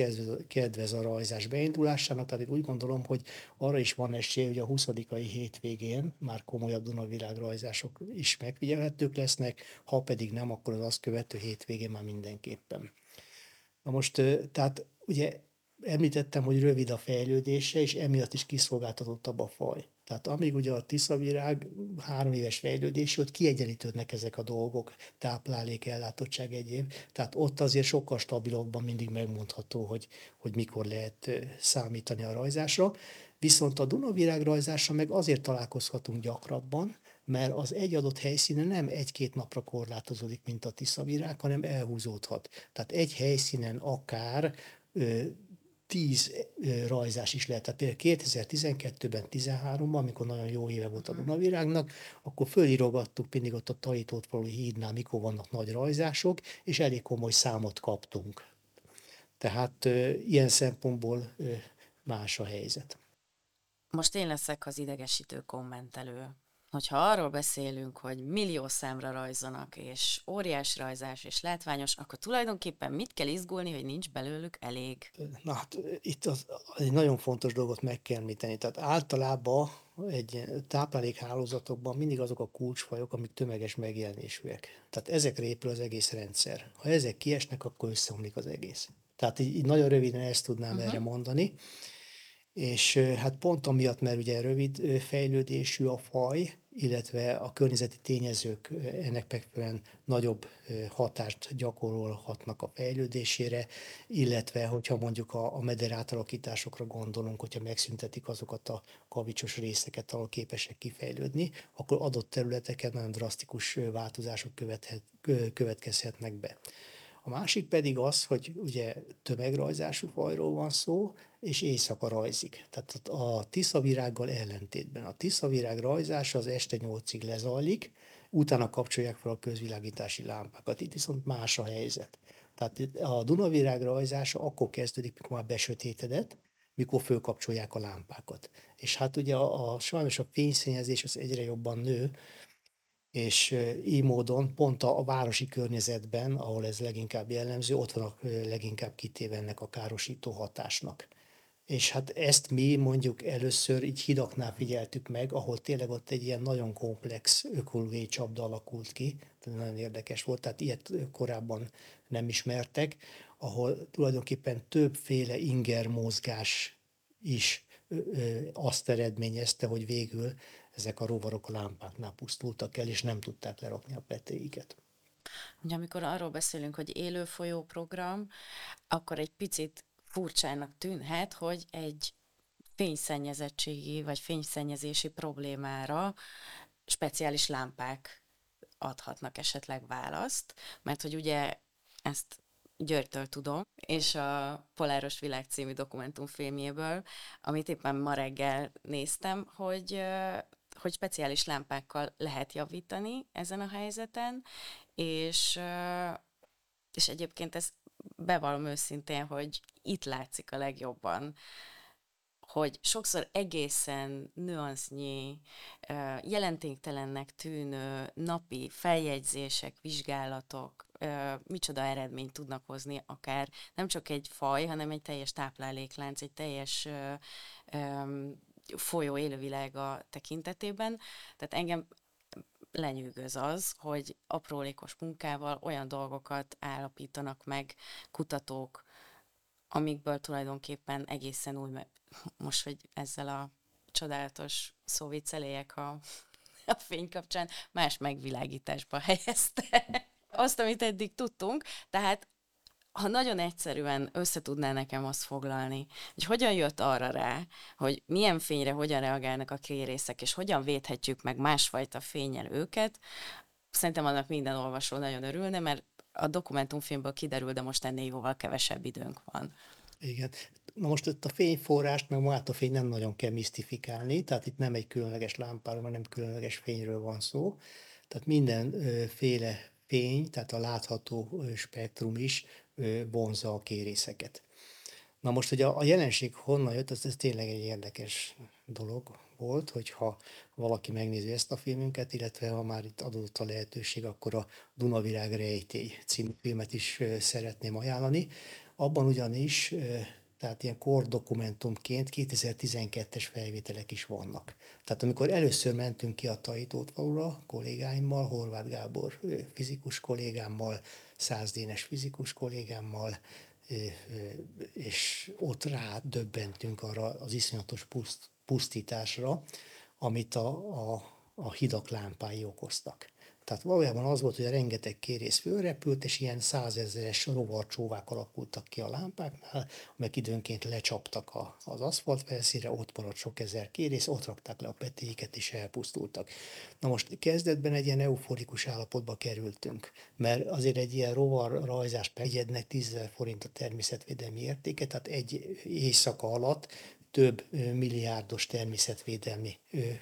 kedvez a rajzás beindulásának, tehát én úgy gondolom, hogy arra is van esély, hogy a 20 harmadikai hétvégén már komolyabb Dunavilágrajzások is megfigyelhetők lesznek, ha pedig nem, akkor az azt követő hétvégén már mindenképpen. Na most, tehát ugye említettem, hogy rövid a fejlődése, és emiatt is kiszolgáltatottabb a faj. Tehát amíg ugye a tiszavirág három éves fejlődés, ott kiegyenlítődnek ezek a dolgok, táplálék, ellátottság egyéb. Tehát ott azért sokkal stabilabban mindig megmondható, hogy, hogy mikor lehet számítani a rajzásra. Viszont a Dunavirág rajzása meg azért találkozhatunk gyakrabban, mert az egy adott helyszínen nem egy-két napra korlátozódik, mint a tiszavirág, hanem elhúzódhat. Tehát egy helyszínen akár ö, tíz rajzás is lehet. Tehát például 2012-ben, 13-ban, amikor nagyon jó éve volt a Dunavirágnak, akkor fölírogattuk mindig ott a Tajítót hídnál, mikor vannak nagy rajzások, és elég komoly számot kaptunk. Tehát ö, ilyen szempontból ö, más a helyzet most én leszek az idegesítő kommentelő. Hogyha arról beszélünk, hogy millió számra rajzonak, és óriás rajzás, és látványos, akkor tulajdonképpen mit kell izgulni, hogy nincs belőlük elég? Na hát itt az, az egy nagyon fontos dolgot meg kell említeni. Tehát általában egy táplálékhálózatokban mindig azok a kulcsfajok, amik tömeges megjelenésűek. Tehát ezekre épül az egész rendszer. Ha ezek kiesnek, akkor összeomlik az egész. Tehát így, így nagyon röviden ezt tudnám uh-huh. erre mondani és hát pont amiatt, mert ugye rövid fejlődésű a faj, illetve a környezeti tényezők ennek megfelelően nagyobb hatást gyakorolhatnak a fejlődésére, illetve hogyha mondjuk a, a meder átalakításokra gondolunk, hogyha megszüntetik azokat a kavicsos részeket, ahol képesek kifejlődni, akkor adott területeken nagyon drasztikus változások követhet, következhetnek be. A másik pedig az, hogy ugye tömegrajzású fajról van szó, és éjszaka rajzik. Tehát a tiszavirággal ellentétben. A tiszavirág rajzása az este nyolcig lezajlik, utána kapcsolják fel a közvilágítási lámpákat. Itt viszont más a helyzet. Tehát a Dunavirág rajzása akkor kezdődik, mikor már besötétedett, mikor fölkapcsolják a lámpákat. És hát ugye a, a sajnos a fényszennyezés az egyre jobban nő, és így módon pont a, városi környezetben, ahol ez leginkább jellemző, ott vannak leginkább kitéve ennek a károsító hatásnak. És hát ezt mi mondjuk először így hidaknál figyeltük meg, ahol tényleg ott egy ilyen nagyon komplex ökológiai csapda alakult ki, tehát nagyon érdekes volt, tehát ilyet korábban nem ismertek, ahol tulajdonképpen többféle inger mozgás is azt eredményezte, hogy végül ezek a rovarok a lámpáknál pusztultak el, és nem tudták lerakni a petéiket. Ugye amikor arról beszélünk, hogy élő folyó program, akkor egy picit furcsának tűnhet, hogy egy fényszennyezettségi vagy fényszennyezési problémára speciális lámpák adhatnak esetleg választ, mert hogy ugye ezt Györgytől tudom, és a Poláros Világ című dokumentumfilmjéből, amit éppen ma reggel néztem, hogy hogy speciális lámpákkal lehet javítani ezen a helyzeten, és, és egyébként ez bevallom őszintén, hogy itt látszik a legjobban, hogy sokszor egészen nüansznyi, jelentéktelennek tűnő napi feljegyzések, vizsgálatok, micsoda eredményt tudnak hozni, akár nem csak egy faj, hanem egy teljes tápláléklánc, egy teljes folyó élővilága tekintetében. Tehát engem lenyűgöz az, hogy aprólékos munkával olyan dolgokat állapítanak meg kutatók, amikből tulajdonképpen egészen új, most, hogy ezzel a csodálatos szóvicceléjek a, a fény kapcsán más megvilágításba helyezte azt, amit eddig tudtunk, tehát ha nagyon egyszerűen összetudná nekem azt foglalni, hogy hogyan jött arra rá, hogy milyen fényre hogyan reagálnak a kérészek, és hogyan védhetjük meg másfajta fényel őket, szerintem annak minden olvasó nagyon örülne, mert a dokumentumfilmből kiderül, de most ennél jóval kevesebb időnk van. Igen. Na most itt a fényforrást, meg magát a fény nem nagyon kell misztifikálni, tehát itt nem egy különleges lámpáról, hanem különleges fényről van szó. Tehát mindenféle fény, tehát a látható spektrum is vonza a kérészeket. Na most, hogy a, jelenség honnan jött, ez, ez tényleg egy érdekes dolog volt, hogyha valaki megnézi ezt a filmünket, illetve ha már itt adott a lehetőség, akkor a Dunavirág rejtély című filmet is szeretném ajánlani. Abban ugyanis tehát ilyen kordokumentumként 2012-es felvételek is vannak. Tehát amikor először mentünk ki a Tajítót kollégáimmal, Horváth Gábor fizikus kollégámmal, Százdénes fizikus kollégámmal, és ott rá döbbentünk arra az iszonyatos pusztításra, amit a, a, a hidak lámpái okoztak. Tehát valójában az volt, hogy a rengeteg kérész fölrepült, és ilyen százezeres rovarcsóvák alakultak ki a lámpáknál, amelyek időnként lecsaptak a, az aszfalt felszínre, ott maradt sok ezer kérész, ott rakták le a petéiket, és elpusztultak. Na most kezdetben egy ilyen euforikus állapotba kerültünk, mert azért egy ilyen rovar rajzás megegyednek 10 forint a természetvédelmi értéke, tehát egy éjszaka alatt több milliárdos természetvédelmi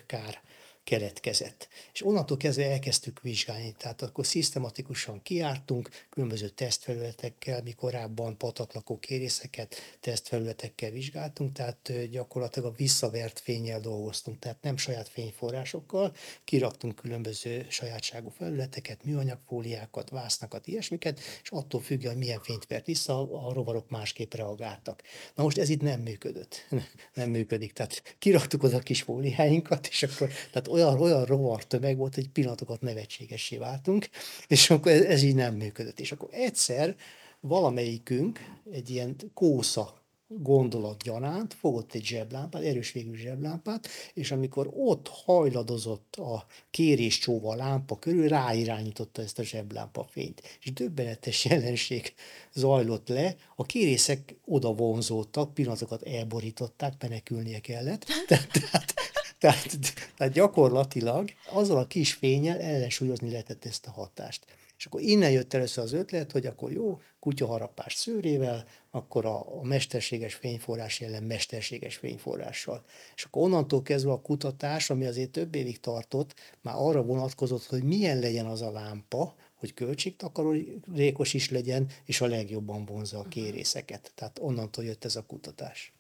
kár keletkezett. És onnantól kezdve elkezdtük vizsgálni, tehát akkor szisztematikusan kiártunk különböző tesztfelületekkel, mi korábban patatlakó kérészeket tesztfelületekkel vizsgáltunk, tehát gyakorlatilag a visszavert fényel dolgoztunk, tehát nem saját fényforrásokkal, kiraktunk különböző sajátságú felületeket, műanyagfóliákat, vásznakat, ilyesmiket, és attól függően, hogy milyen fényt vert vissza, a rovarok másképp reagáltak. Na most ez itt nem működött. nem működik. Tehát kiraktuk oda a kis fóliáinkat, és akkor tehát olyan, olyan rovar tömeg volt, hogy pillanatokat nevetségessé váltunk, és akkor ez, ez így nem működött. És akkor egyszer valamelyikünk egy ilyen kósza gondolat gyanánt, fogott egy zseblámpát, erős végű zseblámpát, és amikor ott hajladozott a kéréscsóva lámpa körül, ráirányította ezt a zseblámpa fényt. És döbbenetes jelenség zajlott le, a kérészek oda vonzódtak, pillanatokat elborították, menekülnie kellett. Tehát, tehát tehát, tehát gyakorlatilag azzal a kis fényel ellensúlyozni lehetett ezt a hatást. És akkor innen jött először az ötlet, hogy akkor jó, kutyaharapás szőrével, akkor a, a mesterséges fényforrás jelen mesterséges fényforrással. És akkor onnantól kezdve a kutatás, ami azért több évig tartott, már arra vonatkozott, hogy milyen legyen az a lámpa, hogy költségtakarékos is legyen, és a legjobban vonza a kérészeket. Tehát onnantól jött ez a kutatás.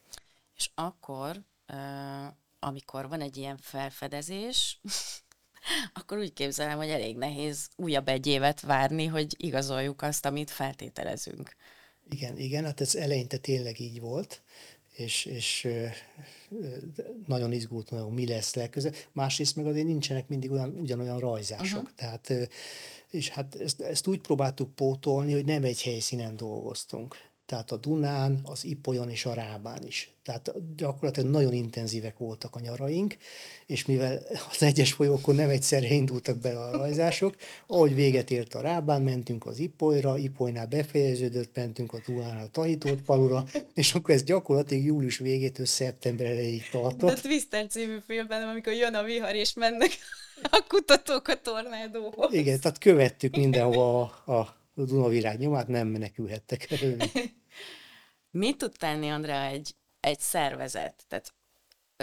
És akkor amikor van egy ilyen felfedezés, akkor úgy képzelem, hogy elég nehéz újabb egy évet várni, hogy igazoljuk azt, amit feltételezünk. Igen, igen, hát ez eleinte tényleg így volt, és, és nagyon izgultam, hogy mi lesz legközelebb. Másrészt meg azért nincsenek mindig olyan, ugyanolyan rajzások. Uh-huh. Tehát, és hát ezt, ezt úgy próbáltuk pótolni, hogy nem egy helyszínen dolgoztunk tehát a Dunán, az Ipolyon és a Rábán is. Tehát gyakorlatilag nagyon intenzívek voltak a nyaraink, és mivel az egyes folyókon nem egyszerre indultak be a rajzások, ahogy véget ért a Rábán, mentünk az Ipolyra, Ipolynál befejeződött, mentünk a Dunán a Tahitót falura, és akkor ez gyakorlatilag július végétől szeptember elejéig tartott. De Twister című filmben, amikor jön a vihar és mennek a kutatók a tornádóhoz. Igen, tehát követtük mindenhova a, a Dunavirág nyomát, nem menekülhettek előni. Mit tud tenni, Andrea, egy, egy szervezet? Tehát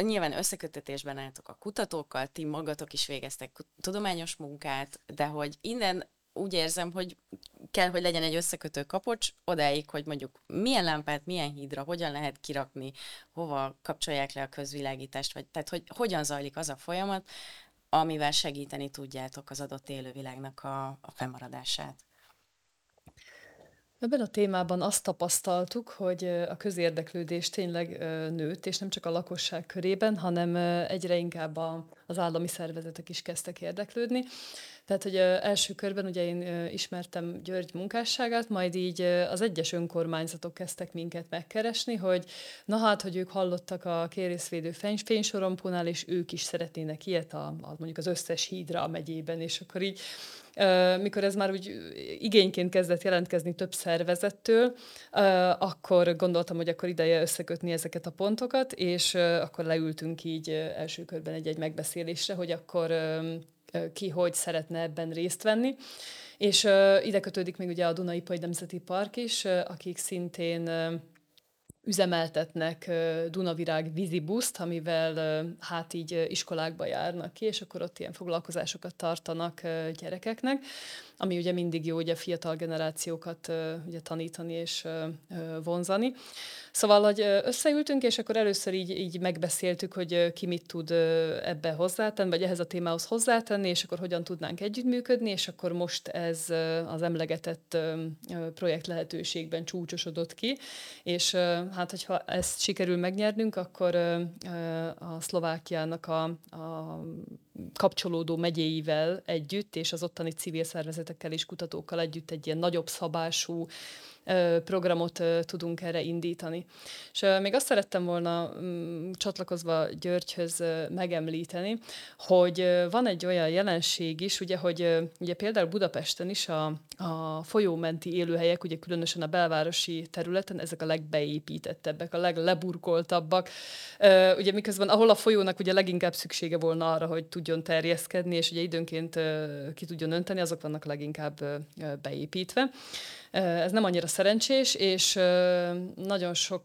nyilván összekötetésben álltok a kutatókkal, ti magatok is végeztek tudományos munkát, de hogy innen úgy érzem, hogy kell, hogy legyen egy összekötő kapocs, odáig, hogy mondjuk milyen lámpát, milyen hídra, hogyan lehet kirakni, hova kapcsolják le a közvilágítást, vagy tehát hogy hogyan zajlik az a folyamat, amivel segíteni tudjátok az adott élővilágnak a, a fennmaradását. Ebben a témában azt tapasztaltuk, hogy a közérdeklődés tényleg nőtt, és nem csak a lakosság körében, hanem egyre inkább az állami szervezetek is kezdtek érdeklődni. Tehát, hogy első körben ugye én ismertem György munkásságát, majd így az egyes önkormányzatok kezdtek minket megkeresni, hogy na hát, hogy ők hallottak a kérészvédő fénysorompónál, és ők is szeretnének ilyet a, a, mondjuk az összes hídra a megyében, és akkor így mikor ez már úgy igényként kezdett jelentkezni több szervezettől, akkor gondoltam, hogy akkor ideje összekötni ezeket a pontokat, és akkor leültünk így első körben egy-egy megbeszélésre, hogy akkor ki hogy szeretne ebben részt venni. És ide kötődik még ugye a Dunai Poly Nemzeti Park is, akik szintén üzemeltetnek Dunavirág vízibuszt, amivel hát így iskolákba járnak ki, és akkor ott ilyen foglalkozásokat tartanak gyerekeknek ami ugye mindig jó ugye fiatal generációkat ugye tanítani és vonzani. Szóval, hogy összeültünk, és akkor először így, így megbeszéltük, hogy ki mit tud ebbe hozzátenni, vagy ehhez a témához hozzátenni, és akkor hogyan tudnánk együttműködni, és akkor most ez az emlegetett projekt lehetőségben csúcsosodott ki, és hát, hogyha ezt sikerül megnyernünk, akkor a Szlovákiának a, a kapcsolódó megyéivel együtt, és az ottani civil szervezetekkel és kutatókkal együtt egy ilyen nagyobb szabású programot tudunk erre indítani. És még azt szerettem volna mm, csatlakozva Györgyhöz megemlíteni, hogy van egy olyan jelenség is, ugye, hogy ugye például Budapesten is a, a folyómenti élőhelyek, ugye különösen a belvárosi területen, ezek a legbeépítettebbek, a legleburkoltabbak. Ugye miközben ahol a folyónak ugye leginkább szüksége volna arra, hogy tudjon terjeszkedni, és ugye időnként ki tudjon önteni, azok vannak leginkább beépítve. Ez nem annyira szerencsés, és nagyon sok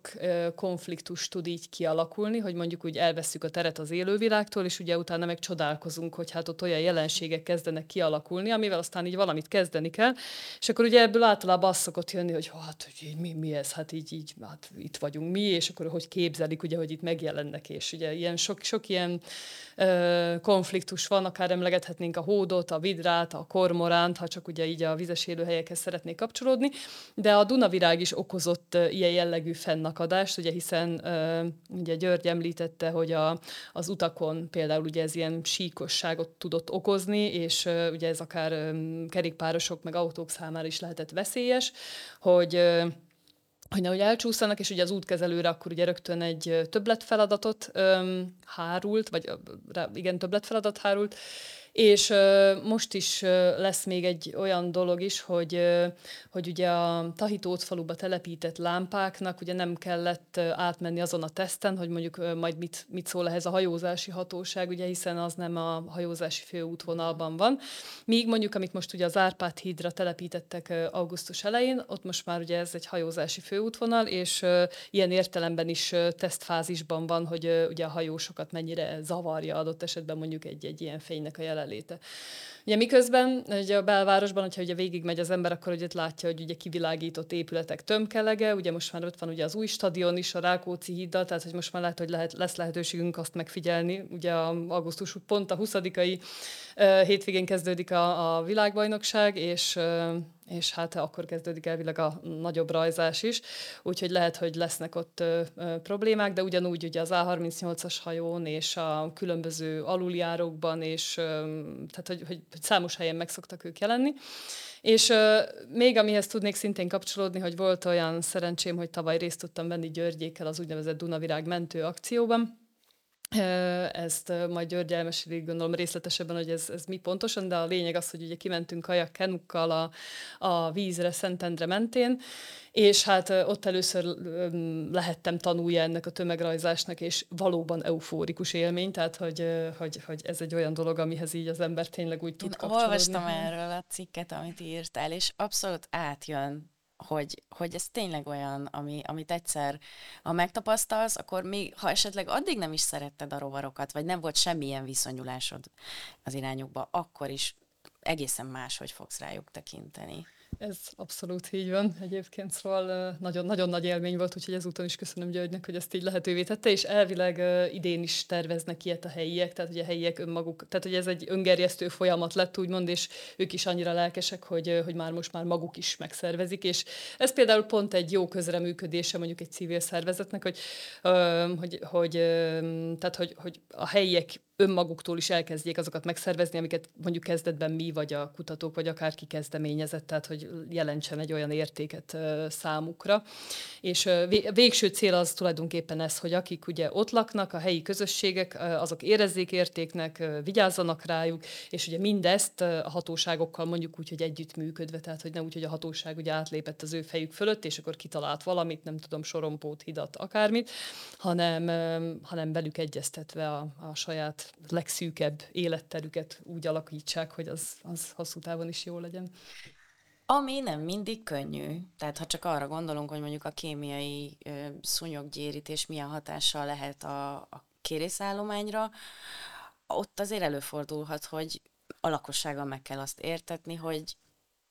konfliktus tud így kialakulni, hogy mondjuk úgy elveszük a teret az élővilágtól, és ugye utána meg csodálkozunk, hogy hát ott olyan jelenségek kezdenek kialakulni, amivel aztán így valamit kezdeni kell, és akkor ugye ebből általában az szokott jönni, hogy hát hogy mi, mi ez, hát így, így hát itt vagyunk mi, és akkor hogy képzelik, ugye, hogy itt megjelennek, és ugye ilyen sok, sok ilyen ö, konfliktus van, akár emlegethetnénk a hódot, a vidrát, a kormoránt, ha csak ugye így a vizes élőhelyekhez szeretnék kapcsolódni, de a Dunavirág is okozott ilyen jellegű fennakadást, ugye hiszen ugye György említette, hogy a, az utakon például ugye ez ilyen síkosságot tudott okozni, és ugye ez akár kerékpárosok meg autók számára is lehetett veszélyes, hogy hogy nehogy elcsúszanak, és ugye az útkezelőre akkor ugye rögtön egy többletfeladatot öm, hárult, vagy igen, többletfeladat hárult, és uh, most is uh, lesz még egy olyan dolog is, hogy, uh, hogy ugye a Tahitót faluba telepített lámpáknak ugye nem kellett uh, átmenni azon a teszten, hogy mondjuk uh, majd mit, mit szól ehhez a hajózási hatóság, ugye hiszen az nem a hajózási főútvonalban van. Míg mondjuk, amit most ugye az Árpád hídra telepítettek uh, augusztus elején, ott most már ugye ez egy hajózási főútvonal, és uh, ilyen értelemben is uh, tesztfázisban van, hogy uh, ugye a hajósokat mennyire zavarja adott esetben mondjuk egy, egy ilyen fénynek a jelen jelenléte. Ugye miközben ugye a belvárosban, hogyha ugye végigmegy az ember, akkor ugye látja, hogy ugye kivilágított épületek tömkelege, ugye most már ott van ugye az új stadion is, a Rákóczi híddal, tehát hogy most már lehet, hogy lehet, lesz lehetőségünk azt megfigyelni. Ugye a augusztus pont a 20 hétvégén kezdődik a, a világbajnokság, és és hát akkor kezdődik elvileg a nagyobb rajzás is, úgyhogy lehet, hogy lesznek ott ö, ö, problémák, de ugyanúgy ugye az A38-as hajón és a különböző aluljárókban, és ö, tehát hogy, hogy, hogy számos helyen meg szoktak ők jelenni. És ö, még amihez tudnék szintén kapcsolódni, hogy volt olyan szerencsém, hogy tavaly részt tudtam venni Györgyékkel az úgynevezett Dunavirág mentő akcióban, ezt majd György elmeséli, gondolom részletesebben, hogy ez, ez mi pontosan, de a lényeg az, hogy ugye kimentünk kajak kenukkal a, a vízre Szentendre mentén, és hát ott először lehettem tanulja ennek a tömegrajzásnak, és valóban eufórikus élmény, tehát hogy, hogy, hogy ez egy olyan dolog, amihez így az ember tényleg úgy tud Én kapcsolódni. olvastam erről a cikket, amit írtál, és abszolút átjön hogy, hogy ez tényleg olyan, ami, amit egyszer, ha megtapasztalsz, akkor még, ha esetleg addig nem is szeretted a rovarokat, vagy nem volt semmilyen viszonyulásod az irányukba, akkor is egészen máshogy fogsz rájuk tekinteni. Ez abszolút így van egyébként, szóval nagyon-nagyon nagy élmény volt, úgyhogy ezúton is köszönöm Györgynek, hogy ezt így lehetővé tette, és elvileg idén is terveznek ilyet a helyiek, tehát hogy a helyiek önmaguk, tehát hogy ez egy öngerjesztő folyamat lett, úgymond, és ők is annyira lelkesek, hogy, hogy már most már maguk is megszervezik, és ez például pont egy jó közreműködése mondjuk egy civil szervezetnek, hogy, hogy, hogy, tehát, hogy, hogy a helyiek önmaguktól is elkezdjék azokat megszervezni, amiket mondjuk kezdetben mi, vagy a kutatók, vagy akárki kezdeményezett, tehát hogy jelentsen egy olyan értéket számukra. És végső cél az tulajdonképpen ez, hogy akik ugye ott laknak, a helyi közösségek, azok érezzék értéknek, vigyázzanak rájuk, és ugye mindezt a hatóságokkal mondjuk úgy, hogy együttműködve, tehát hogy nem úgy, hogy a hatóság ugye átlépett az ő fejük fölött, és akkor kitalált valamit, nem tudom, sorompót, hidat, akármit, hanem, hanem velük egyeztetve a, a saját legszűkebb életterüket úgy alakítsák, hogy az, az hosszú távon is jó legyen. Ami nem mindig könnyű. Tehát ha csak arra gondolunk, hogy mondjuk a kémiai ö, szúnyoggyérítés milyen hatással lehet a, a kérészállományra, ott azért előfordulhat, hogy a lakossággal meg kell azt értetni, hogy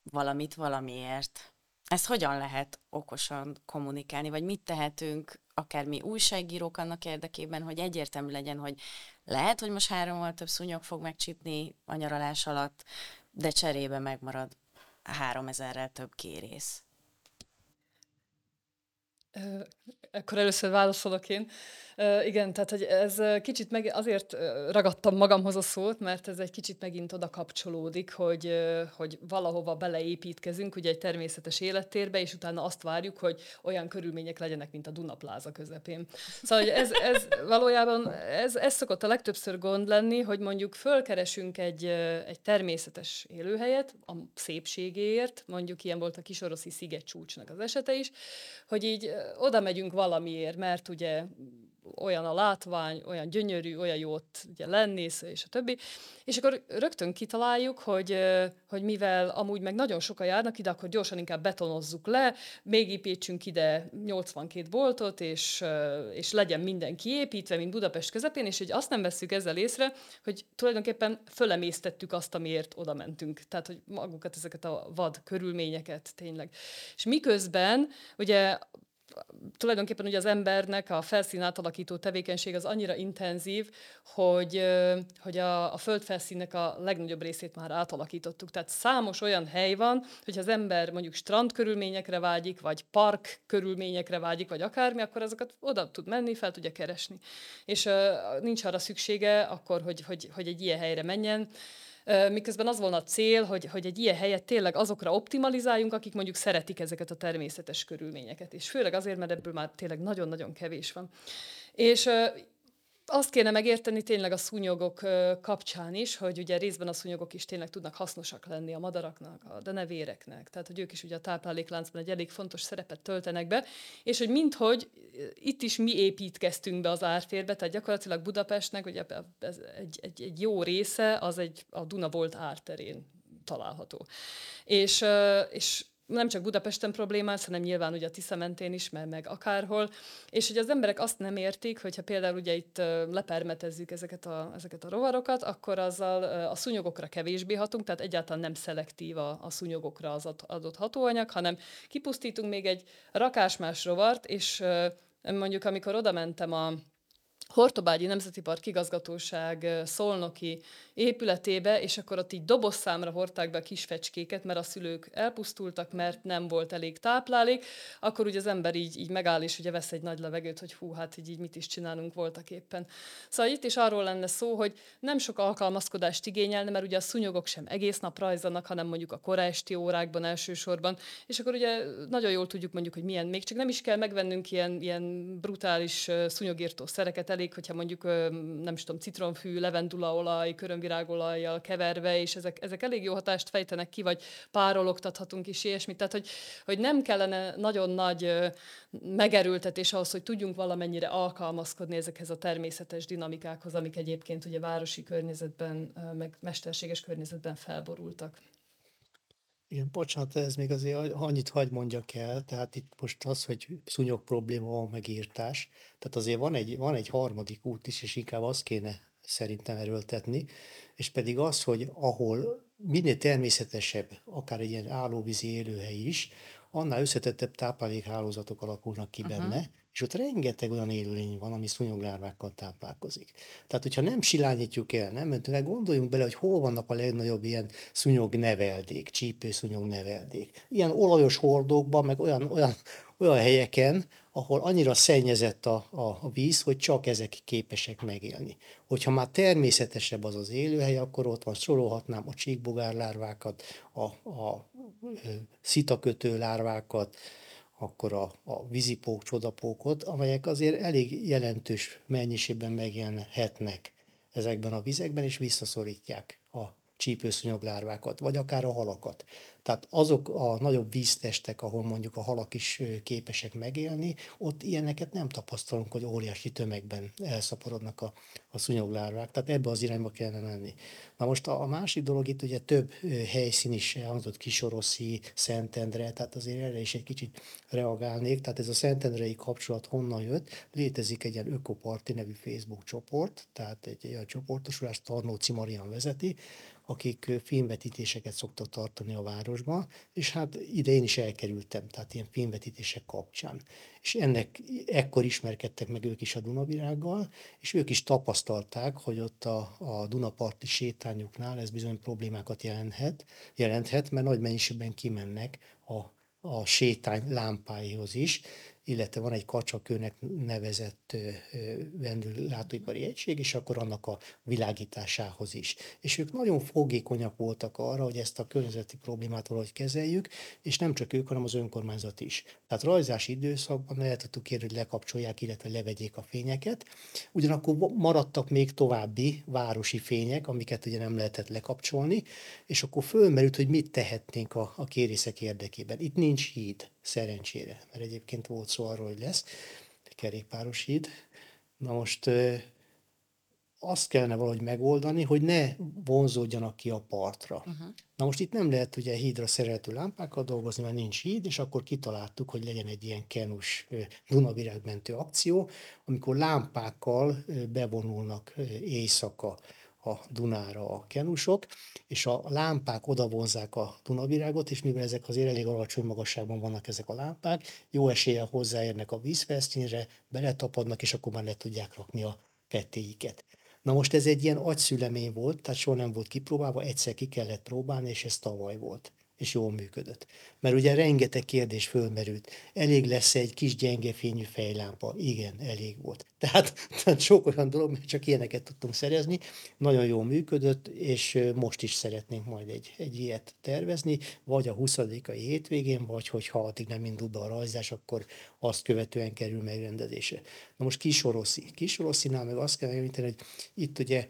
valamit valamiért. Ezt hogyan lehet okosan kommunikálni, vagy mit tehetünk akár mi újságírók annak érdekében, hogy egyértelmű legyen, hogy lehet, hogy most hárommal több szúnyog fog megcsípni a nyaralás alatt, de cserébe megmarad három ezerrel több kérész. Akkor először válaszolok én. Igen, tehát hogy ez kicsit meg azért ragadtam magamhoz a szót, mert ez egy kicsit megint oda kapcsolódik, hogy, hogy valahova beleépítkezünk ugye egy természetes élettérbe, és utána azt várjuk, hogy olyan körülmények legyenek, mint a Dunapláza közepén. Szóval hogy ez, ez valójában ez, ez szokott a legtöbbször gond lenni, hogy mondjuk fölkeresünk egy, egy természetes élőhelyet a szépségéért, mondjuk ilyen volt a kisoroszi sziget csúcsnak az esete is, hogy így oda megyünk valamiért, mert ugye olyan a látvány, olyan gyönyörű, olyan jó ott ugye lenni, és a többi. És akkor rögtön kitaláljuk, hogy, hogy mivel amúgy meg nagyon sokan járnak ide, akkor gyorsan inkább betonozzuk le, még építsünk ide 82 boltot, és, és legyen minden kiépítve, mint Budapest közepén, és hogy azt nem veszük ezzel észre, hogy tulajdonképpen fölemésztettük azt, amiért oda mentünk. Tehát, hogy magukat, ezeket a vad körülményeket tényleg. És miközben ugye tulajdonképpen ugye az embernek a felszín átalakító tevékenység az annyira intenzív, hogy, hogy a, a földfelszínnek a legnagyobb részét már átalakítottuk. Tehát számos olyan hely van, hogy az ember mondjuk strand körülményekre vágyik, vagy park körülményekre vágyik, vagy akármi, akkor azokat oda tud menni, fel tudja keresni. És nincs arra szüksége akkor, hogy, hogy, hogy egy ilyen helyre menjen, miközben az volna a cél, hogy, hogy egy ilyen helyet tényleg azokra optimalizáljunk, akik mondjuk szeretik ezeket a természetes körülményeket. És főleg azért, mert ebből már tényleg nagyon-nagyon kevés van. És azt kéne megérteni tényleg a szúnyogok kapcsán is, hogy ugye részben a szúnyogok is tényleg tudnak hasznosak lenni a madaraknak, a denevéreknek, tehát hogy ők is ugye a táplálékláncban egy elég fontos szerepet töltenek be, és hogy minthogy itt is mi építkeztünk be az ártérbe, tehát gyakorlatilag Budapestnek ugye ez egy, egy, egy jó része az egy a Duna volt árterén található. És, és nem csak Budapesten problémás, hanem nyilván ugye a Tisza mentén is, mert meg akárhol. És hogy az emberek azt nem értik, hogyha például ugye itt lepermetezzük ezeket a, ezeket a rovarokat, akkor azzal a szúnyogokra kevésbé hatunk, tehát egyáltalán nem szelektív a, a szúnyogokra az adott hatóanyag, hanem kipusztítunk még egy rakásmás rovart, és mondjuk amikor oda mentem a Hortobágyi Nemzeti Park igazgatóság szolnoki épületébe, és akkor ott így dobozszámra hordták be a kis mert a szülők elpusztultak, mert nem volt elég táplálék, akkor ugye az ember így, így megáll, és ugye vesz egy nagy levegőt, hogy hú, hát így, így mit is csinálunk voltak éppen. Szóval itt is arról lenne szó, hogy nem sok alkalmazkodást igényelne, mert ugye a szúnyogok sem egész nap rajzanak, hanem mondjuk a kora esti órákban elsősorban, és akkor ugye nagyon jól tudjuk mondjuk, hogy milyen, még csak nem is kell megvennünk ilyen, ilyen brutális szúnyogírtó szereket, elég, hogyha mondjuk nem is tudom, citromfű, levendulaolaj, körömvirágolajjal keverve, és ezek, ezek elég jó hatást fejtenek ki, vagy párologtathatunk is ilyesmit. Tehát, hogy, hogy nem kellene nagyon nagy megerültetés ahhoz, hogy tudjunk valamennyire alkalmazkodni ezekhez a természetes dinamikákhoz, amik egyébként ugye városi környezetben, meg mesterséges környezetben felborultak. Igen, bocsánat, ez még azért annyit hagy mondjak el, tehát itt most az, hogy szúnyog probléma van, megírtás, tehát azért van egy, van egy harmadik út is, és inkább azt kéne szerintem erőltetni, és pedig az, hogy ahol minél természetesebb, akár egy ilyen állóvízi élőhely is, annál összetettebb táplálékhálózatok alakulnak ki benne, uh-huh. És ott rengeteg olyan élőlény van, ami szúnyoglárvákkal táplálkozik. Tehát, hogyha nem silányítjuk el, nem, mert gondoljunk bele, hogy hol vannak a legnagyobb ilyen szúnyog neveldék, csípőszúnyog neveldék. Ilyen olajos hordókban, meg olyan, olyan, olyan helyeken, ahol annyira szennyezett a, a, a víz, hogy csak ezek képesek megélni. Hogyha már természetesebb az az élőhely, akkor ott van, sorolhatnám a csíkbogárlárvákat, a, a szitakötő lárvákat, akkor a, a vízipók, csodapókot, amelyek azért elég jelentős mennyiségben megjelenhetnek ezekben a vizekben, és visszaszorítják a csípőszúnyoglárvákat, vagy akár a halakat. Tehát azok a nagyobb víztestek, ahol mondjuk a halak is képesek megélni, ott ilyeneket nem tapasztalunk, hogy óriási tömegben elszaporodnak a, a szúnyoglárvák. Tehát ebbe az irányba kellene menni. Na most a, a másik dolog itt ugye több helyszín is elhangzott, Kisoroszi, Szentendre, tehát azért erre is egy kicsit reagálnék. Tehát ez a Szentendrei kapcsolat honnan jött? Létezik egy ilyen Ökoparti nevű Facebook csoport, tehát egy olyan csoportosulás, Tarnóci Marian vezeti, akik filmvetítéseket szoktak tartani a városban, és hát ide én is elkerültem, tehát ilyen filmvetítések kapcsán. És ennek ekkor ismerkedtek meg ők is a Dunavirággal, és ők is tapasztalták, hogy ott a, a Dunaparti sétányoknál ez bizony problémákat jelenthet, jelenthet mert nagy mennyiségben kimennek a, a sétány lámpáihoz is, illetve van egy kacsakőnek nevezett vendéglátóipari egység, és akkor annak a világításához is. És ők nagyon fogékonyak voltak arra, hogy ezt a környezeti problémát valahogy kezeljük, és nem csak ők, hanem az önkormányzat is. Tehát rajzási időszakban lehet tudtuk kérni, hogy lekapcsolják, illetve levegyék a fényeket. Ugyanakkor maradtak még további városi fények, amiket ugye nem lehetett lekapcsolni, és akkor fölmerült, hogy mit tehetnénk a, a kérészek érdekében. Itt nincs híd, szerencsére, mert egyébként volt szó arról, hogy lesz kerékpáros híd. Na most azt kellene valahogy megoldani, hogy ne vonzódjanak ki a partra. Uh-huh. Na most itt nem lehet ugye hídra szereltő lámpákkal dolgozni, mert nincs híd, és akkor kitaláltuk, hogy legyen egy ilyen kenus Dunavirágmentő akció, amikor lámpákkal bevonulnak éjszaka a Dunára a kenusok, és a lámpák odavonzák a Dunavirágot, és mivel ezek azért elég alacsony magasságban vannak ezek a lámpák, jó eséllyel hozzáérnek a vízfelszínre, beletapadnak, és akkor már le tudják rakni a kettéiket. Na most ez egy ilyen agyszülemény volt, tehát soha nem volt kipróbálva, egyszer ki kellett próbálni, és ez tavaly volt és jól működött. Mert ugye rengeteg kérdés fölmerült. Elég lesz egy kis gyenge fényű fejlámpa? Igen, elég volt. Tehát, tehát sok olyan dolog, mert csak ilyeneket tudtunk szerezni. Nagyon jól működött, és most is szeretnénk majd egy, egy ilyet tervezni, vagy a 20 hétvégén, vagy hogyha addig nem indul be a rajzás, akkor azt követően kerül megrendezése. Na most Kisoroszi. Kisoroszinál meg azt kell említeni, hogy itt ugye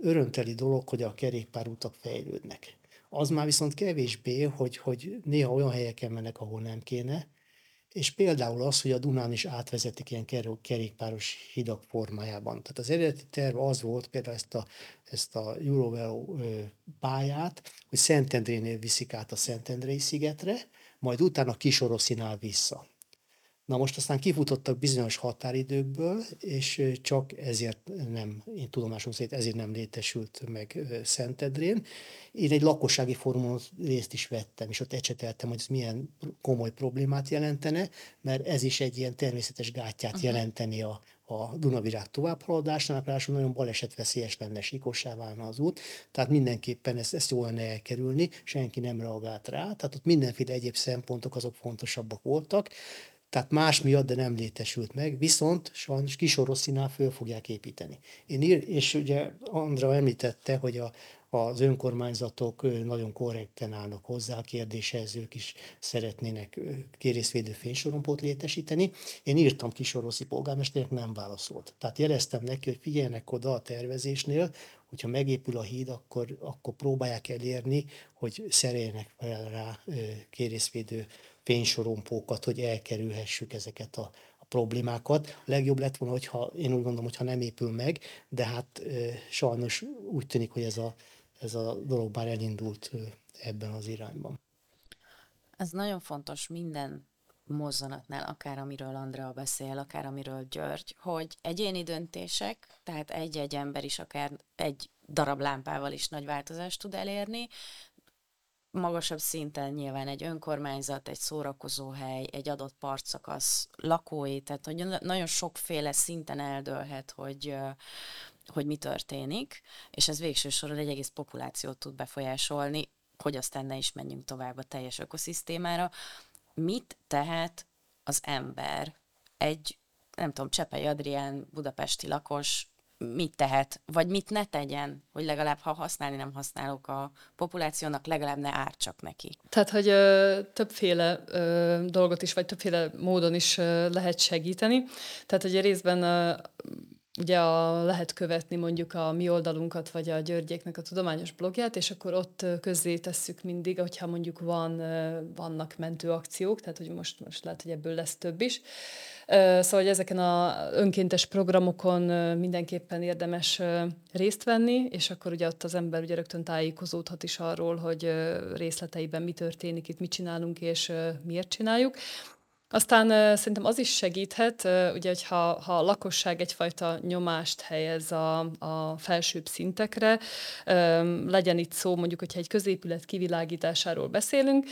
örömteli dolog, hogy a kerékpárutak fejlődnek az már viszont kevésbé, hogy, hogy néha olyan helyeken mennek, ahol nem kéne, és például az, hogy a Dunán is átvezetik ilyen kerékpáros hidak formájában. Tehát az eredeti terv az volt, például ezt a, ezt a Eurovelo pályát, hogy Szentendrénél viszik át a Szentendrei szigetre, majd utána Kisoroszinál vissza. Na most aztán kifutottak bizonyos határidőkből, és csak ezért nem, én tudomásom szerint ezért nem létesült meg Szentedrén. Én egy lakossági fórumon részt is vettem, és ott ecseteltem, hogy ez milyen komoly problémát jelentene, mert ez is egy ilyen természetes gátját uh-huh. jelenteni a, a Dunavirág továbbhaladásnak, ráadásul nagyon balesetveszélyes lenne, sikossá válna az út, tehát mindenképpen ezt, ezt jól lenne elkerülni, senki nem reagált rá, tehát ott mindenféle egyéb szempontok azok fontosabbak voltak, tehát más miatt, de nem létesült meg, viszont sajnos Kisoroszinál föl fogják építeni. Én ír, és ugye Andra említette, hogy a, az önkormányzatok nagyon korrekten állnak hozzá a kérdéshez, ők is szeretnének kérészvédő fénysorompót létesíteni. Én írtam Kisoroszi polgármesternek, nem válaszolt. Tehát jeleztem neki, hogy figyeljenek oda a tervezésnél, hogyha megépül a híd, akkor, akkor próbálják elérni, hogy szereljenek fel rá kérészvédő fénysorompókat, hogy elkerülhessük ezeket a, a problémákat. A legjobb lett volna, hogyha én úgy gondolom, hogyha nem épül meg, de hát sajnos úgy tűnik, hogy ez a, ez a dolog már elindult ebben az irányban. Ez nagyon fontos minden mozzanatnál, akár amiről Andrea beszél, akár amiről György, hogy egyéni döntések, tehát egy-egy ember is akár egy darab lámpával is nagy változást tud elérni. Magasabb szinten nyilván egy önkormányzat, egy szórakozóhely, egy adott partszakasz lakói, tehát hogy nagyon sokféle szinten eldőlhet, hogy, hogy mi történik, és ez végső soron egy egész populációt tud befolyásolni, hogy aztán ne is menjünk tovább a teljes ökoszisztémára. Mit tehet az ember egy, nem tudom, Csepei Adrián, budapesti lakos mit tehet, vagy mit ne tegyen, hogy legalább ha használni nem használok a populációnak, legalább ne ártsak neki. Tehát, hogy ö, többféle ö, dolgot is, vagy többféle módon is ö, lehet segíteni. Tehát, hogy a részben ö, ugye a, lehet követni mondjuk a mi oldalunkat, vagy a Györgyéknek a tudományos blogját, és akkor ott közzé tesszük mindig, hogyha mondjuk van, vannak mentőakciók, tehát hogy most, most lehet, hogy ebből lesz több is. Szóval, hogy ezeken a önkéntes programokon mindenképpen érdemes részt venni, és akkor ugye ott az ember ugye rögtön tájékozódhat is arról, hogy részleteiben mi történik itt, mit csinálunk, és miért csináljuk. Aztán szerintem az is segíthet, ugye, hogyha ha a lakosság egyfajta nyomást helyez a, a felsőbb szintekre, legyen itt szó mondjuk, hogyha egy középület kivilágításáról beszélünk,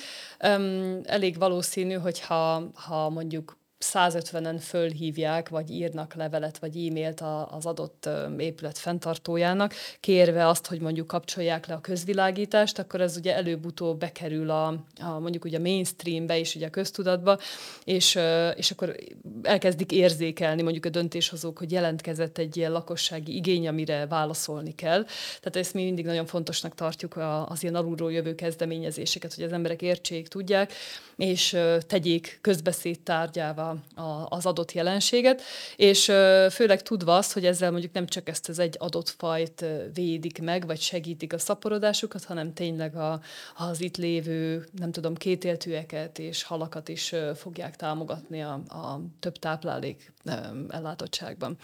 elég valószínű, hogyha ha mondjuk 150-en fölhívják, vagy írnak levelet, vagy e-mailt az adott épület fenntartójának, kérve azt, hogy mondjuk kapcsolják le a közvilágítást, akkor ez ugye előbb-utóbb bekerül a, a mondjuk ugye a mainstreambe is, ugye a köztudatba, és, és akkor elkezdik érzékelni mondjuk a döntéshozók, hogy jelentkezett egy ilyen lakossági igény, amire válaszolni kell. Tehát ezt mi mindig nagyon fontosnak tartjuk az ilyen alulról jövő kezdeményezéseket, hogy az emberek értsék, tudják, és tegyék közbeszéd tárgyává a, az adott jelenséget, és főleg tudva azt, hogy ezzel mondjuk nem csak ezt az egy adott fajt védik meg, vagy segítik a szaporodásukat, hanem tényleg a, az itt lévő, nem tudom, kétéltűeket és halakat is fogják támogatni a, a több táplálék ellátottságban.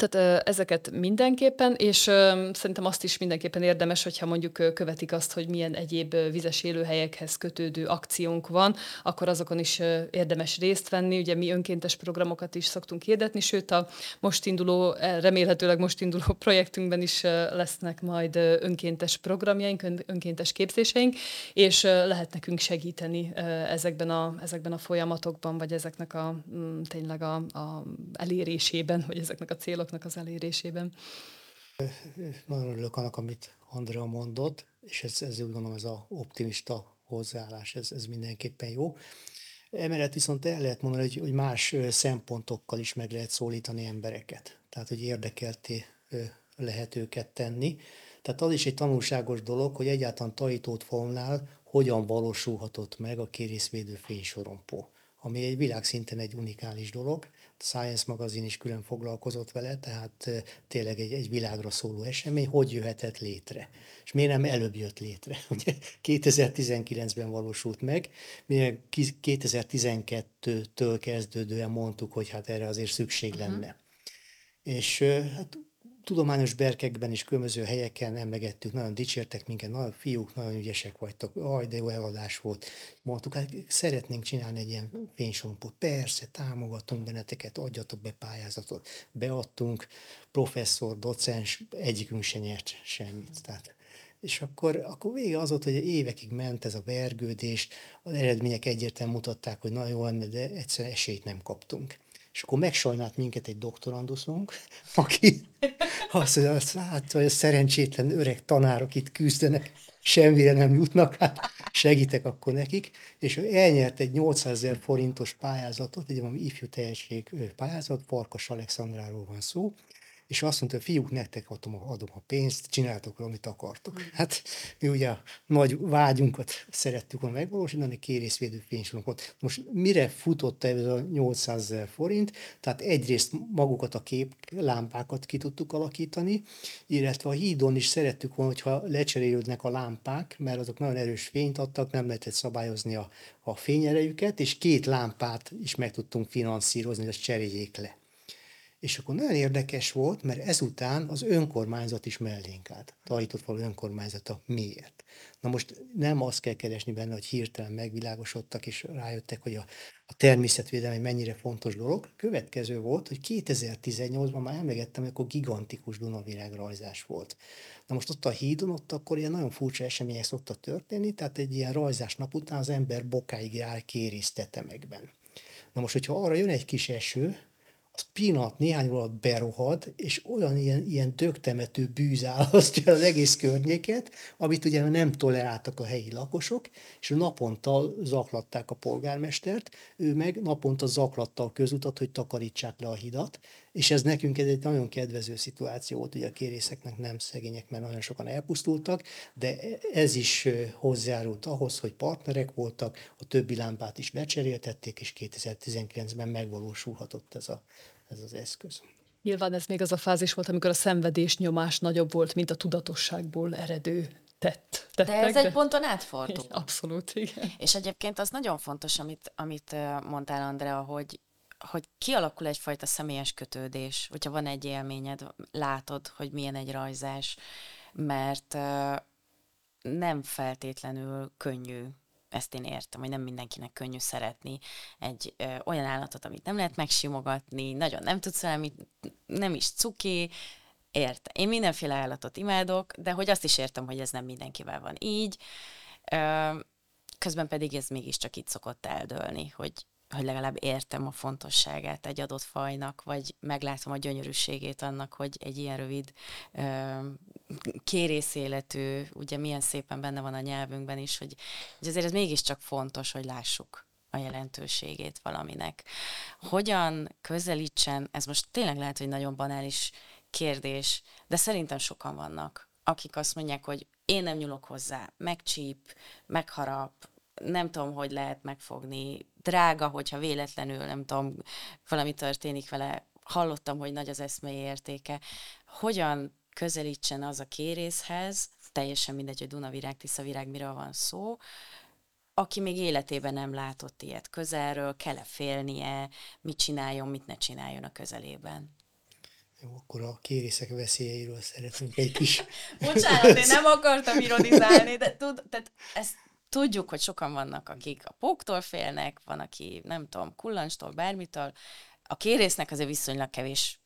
Tehát ezeket mindenképpen, és szerintem azt is mindenképpen érdemes, hogyha mondjuk követik azt, hogy milyen egyéb vizes élőhelyekhez kötődő akciónk van, akkor azokon is érdemes részt venni. Ugye mi önkéntes programokat is szoktunk hirdetni, sőt a most induló, e, remélhetőleg most induló projektünkben is lesznek majd önkéntes programjaink, önkéntes képzéseink, és lehet nekünk segíteni ezekben a, ezekben a folyamatokban, vagy ezeknek a mm, tényleg a, a elérésében, vagy ezeknek a céloknak céloknak az elérésében. Nagyon örülök annak, amit Andrea mondott, és ez, ez úgy gondolom, ez a optimista hozzáállás, ez, ez mindenképpen jó. Emellett viszont el lehet mondani, hogy, hogy más szempontokkal is meg lehet szólítani embereket. Tehát, hogy érdekelté lehet őket tenni. Tehát az is egy tanulságos dolog, hogy egyáltalán Tajítót falnál hogyan valósulhatott meg a kérészvédő fénysorompó, ami egy világszinten egy unikális dolog, Science magazin is külön foglalkozott vele, tehát tényleg egy, egy világra szóló esemény, hogy jöhetett létre. És miért nem előbb jött létre? Ugye 2019-ben valósult meg, mi 2012-től kezdődően mondtuk, hogy hát erre azért szükség uh-huh. lenne. És hát tudományos berkekben is különböző helyeken emlegettük, nagyon dicsértek minket, nagyon fiúk, nagyon ügyesek vagytok, aj, de jó eladás volt. Mondtuk, hát szeretnénk csinálni egy ilyen fénysompot. Persze, támogatunk benneteket, adjatok be pályázatot. Beadtunk, professzor, docens, egyikünk se nyert semmit. Tehát és akkor, akkor vége az volt, hogy évekig ment ez a vergődés, az eredmények egyértelműen mutatták, hogy nagyon jó de egyszerűen esélyt nem kaptunk. És akkor megsajnált minket egy doktoranduszunk, aki azt mondja, hogy hát, hogy a szerencsétlen öreg tanárok itt küzdenek, semmire nem jutnak, hát segítek akkor nekik, és ő elnyert egy 800 ezer forintos pályázatot, egy valami ifjú teljeség pályázat, Farkas Alexandráról van szó, és azt mondta, fiúk, nektek adom, adom a pénzt, csináltok amit akartok. Mm. Hát mi ugye a nagy vágyunkat szerettük volna megvalósítani, kérészvédő fénysorokat. Most mire futott ez a 800 ezer forint? Tehát egyrészt magukat a képlámpákat ki tudtuk alakítani, illetve a hídon is szerettük volna, hogyha lecserélődnek a lámpák, mert azok nagyon erős fényt adtak, nem lehetett szabályozni a, a fényerejüket, és két lámpát is meg tudtunk finanszírozni, hogy azt cseréljék le És akkor nagyon érdekes volt, mert ezután az önkormányzat is mellénk állt. Tajított való önkormányzata miért. Na most nem azt kell keresni benne, hogy hirtelen megvilágosodtak, és rájöttek, hogy a, a természetvédelem mennyire fontos dolog. Következő volt, hogy 2018-ban már emlegettem, hogy akkor gigantikus Dunavirágrajzás volt. Na most ott a hídon, ott akkor ilyen nagyon furcsa események szoktak történni, tehát egy ilyen rajzás nap után az ember bokáig jár kérésztetemekben. Na most, hogyha arra jön egy kis eső, pillanat néhány alatt berohad, és olyan ilyen, ilyen dögtemető bűz álasztja az egész környéket, amit ugye nem toleráltak a helyi lakosok, és naponta zaklatták a polgármestert, ő meg naponta zaklatta a közutat, hogy takarítsák le a hidat, és ez nekünk ez egy nagyon kedvező szituáció volt, ugye a kérészeknek nem szegények, mert nagyon sokan elpusztultak, de ez is hozzájárult ahhoz, hogy partnerek voltak, a többi lámpát is lecseréltették, és 2019-ben megvalósulhatott ez, a, ez az eszköz. Nyilván ez még az a fázis volt, amikor a szenvedés nyomás nagyobb volt, mint a tudatosságból eredő tett. Tettek, de ez egy ponton átfordul. Abszolút, igen. És egyébként az nagyon fontos, amit, amit mondtál, Andrea, hogy hogy kialakul egyfajta személyes kötődés, hogyha van egy élményed, látod, hogy milyen egy rajzás, mert nem feltétlenül könnyű ezt én értem, hogy nem mindenkinek könnyű szeretni egy ö, olyan állatot, amit nem lehet megsimogatni, nagyon nem tudsz valami, nem is cuki, érte. Én mindenféle állatot imádok, de hogy azt is értem, hogy ez nem mindenkivel van így. Ö, közben pedig ez mégiscsak itt szokott eldőlni, hogy hogy legalább értem a fontosságát egy adott fajnak, vagy meglátom a gyönyörűségét annak, hogy egy ilyen rövid kérészéletű, ugye milyen szépen benne van a nyelvünkben is, hogy, hogy azért ez mégiscsak fontos, hogy lássuk a jelentőségét valaminek. Hogyan közelítsen, ez most tényleg lehet, hogy nagyon banális kérdés, de szerintem sokan vannak, akik azt mondják, hogy én nem nyúlok hozzá, megcsíp, megharap, nem tudom, hogy lehet megfogni, drága, hogyha véletlenül, nem tudom, valami történik vele, hallottam, hogy nagy az eszmei értéke. Hogyan közelítsen az a kérészhez, teljesen mindegy, hogy Dunavirág, Tiszavirág, miről van szó, aki még életében nem látott ilyet közelről, kell-e félnie, mit csináljon, mit ne csináljon a közelében. Jó, akkor a kérészek veszélyeiről szeretnénk egy kis... Bocsánat, én nem akartam ironizálni, de tud, tehát ezt Tudjuk, hogy sokan vannak, akik a póktól félnek, van, aki nem tudom, kullanstól, bármitől. A kérésznek azért viszonylag kevés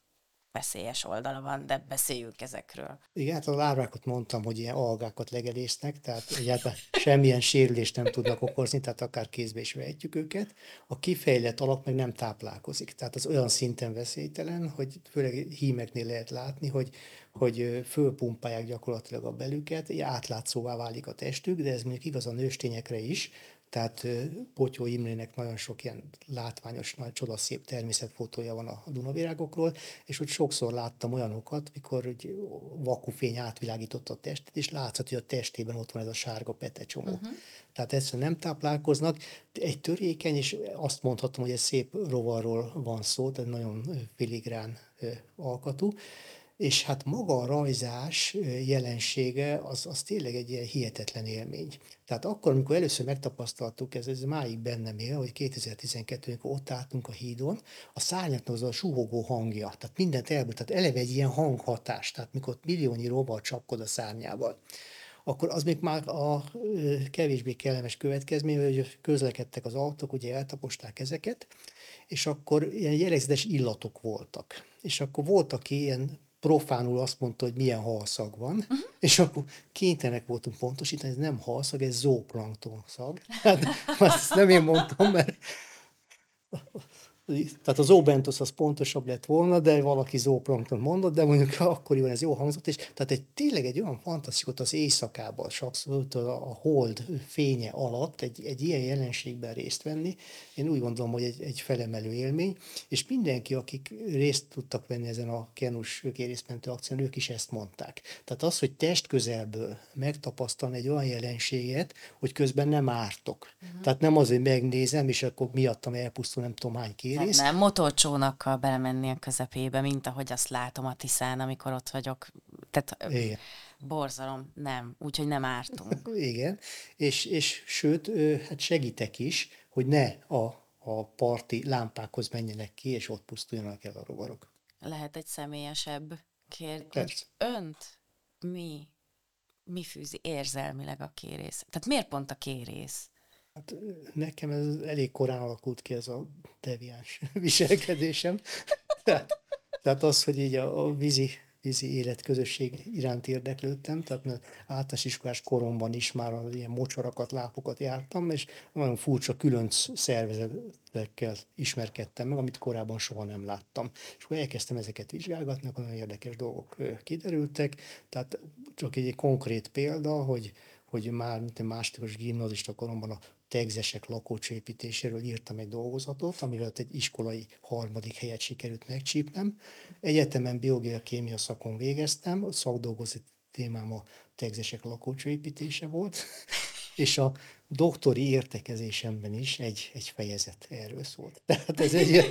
veszélyes oldala van, de beszéljünk ezekről. Igen, hát a lárvákat mondtam, hogy ilyen algákat legelésznek, tehát egyáltalán semmilyen sérülést nem tudnak okozni, tehát akár kézbe is vehetjük őket. A kifejlett alak meg nem táplálkozik, tehát az olyan szinten veszélytelen, hogy főleg hímeknél lehet látni, hogy hogy fölpumpálják gyakorlatilag a belüket, átlátszóvá válik a testük, de ez mondjuk igaz a nőstényekre is, tehát Potyó Imrének nagyon sok ilyen látványos, nagy csodaszép természetfotója van a Dunavirágokról, és hogy sokszor láttam olyanokat, mikor egy vakufény átvilágította a testet, és látszott, hogy a testében ott van ez a sárga pete csomó. Uh-huh. Tehát egyszerűen nem táplálkoznak. Egy törékeny, és azt mondhatom, hogy egy szép rovarról van szó, tehát nagyon filigrán alkatú és hát maga a rajzás jelensége az, az tényleg egy ilyen hihetetlen élmény. Tehát akkor, amikor először megtapasztaltuk, ez, ez máig bennem él, hogy 2012 amikor ott álltunk a hídon, a szárnyaknak az a suhogó hangja, tehát mindent elből, tehát eleve egy ilyen hanghatás, tehát mikor milliónyi rovar csapkod a szárnyával akkor az még már a kevésbé kellemes következmény, hogy közlekedtek az autók, ugye eltaposták ezeket, és akkor ilyen jellegzetes illatok voltak. És akkor volt, aki ilyen profánul azt mondta, hogy milyen halszag van, uh-huh. és akkor kénytelenek voltunk pontosítani, ez nem halszag, ez zooplankton szag. Hát, azt nem én mondtam, mert tehát az óbentosz az pontosabb lett volna, de valaki zooplankton mondott, de mondjuk akkoriban ez jó hangzott, és tehát egy, tényleg egy olyan fantasztikus az éjszakában, sokszor a, hold fénye alatt egy, egy ilyen jelenségben részt venni, én úgy gondolom, hogy egy, egy felemelő élmény, és mindenki, akik részt tudtak venni ezen a kenus kérészmentő akción, ők is ezt mondták. Tehát az, hogy test közelből megtapasztalni egy olyan jelenséget, hogy közben nem ártok. Uh-huh. Tehát nem az, hogy megnézem, és akkor miattam elpusztul nem tudom hány kérész, egész. Hát nem motorcsónakkal belemenni a közepébe, mint ahogy azt látom a Tiszán, amikor ott vagyok. Tehát Igen. borzalom, nem. Úgyhogy nem ártunk. Igen, és, és sőt, hát segítek is, hogy ne a, a parti lámpákhoz menjenek ki, és ott pusztuljanak el a rovarok. lehet egy személyesebb kérdés. Persze. Önt mi, mi fűzi érzelmileg a kérész? Tehát miért pont a kérész? Hát nekem ez elég korán alakult ki ez a deviáns viselkedésem. Tehát, tehát az, hogy így a, a vízi vízi életközösség iránt érdeklődtem, tehát mert általános iskolás koromban is már az ilyen mocsarakat, lápokat jártam, és nagyon furcsa különc szervezetekkel ismerkedtem meg, amit korábban soha nem láttam. És akkor elkezdtem ezeket vizsgálgatni, akkor nagyon érdekes dolgok kiderültek, tehát csak egy konkrét példa, hogy hogy már mint egy másodikos gimnazista koromban a tegzesek lakócsépítéséről írtam egy dolgozatot, amivel egy iskolai harmadik helyet sikerült megcsípnem. Egyetemen biológia kémia szakon végeztem, a szakdolgozati témám a tegzesek lakócsépítése volt, és a doktori értekezésemben is egy, egy fejezet erről szólt. Tehát ez egy,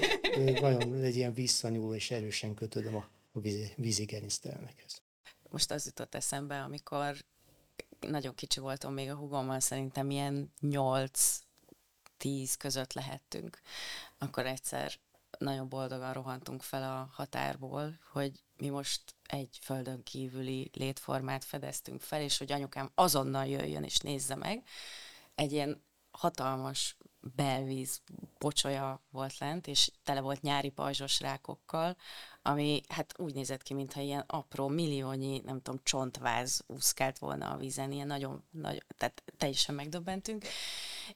nagyon egy ilyen visszanyúló és erősen kötődöm a vízi, vízigerinctelenekhez. Most az jutott eszembe, amikor nagyon kicsi voltam még a hugommal, szerintem ilyen 8-10 között lehettünk. Akkor egyszer nagyon boldogan rohantunk fel a határból, hogy mi most egy földön kívüli létformát fedeztünk fel, és hogy anyukám azonnal jöjjön és nézze meg. Egy ilyen hatalmas belvíz pocsolya volt lent, és tele volt nyári pajzsos rákokkal, ami hát úgy nézett ki, mintha ilyen apró, milliónyi, nem tudom, csontváz úszkált volna a vízen, ilyen nagyon, nagyon tehát teljesen megdöbbentünk,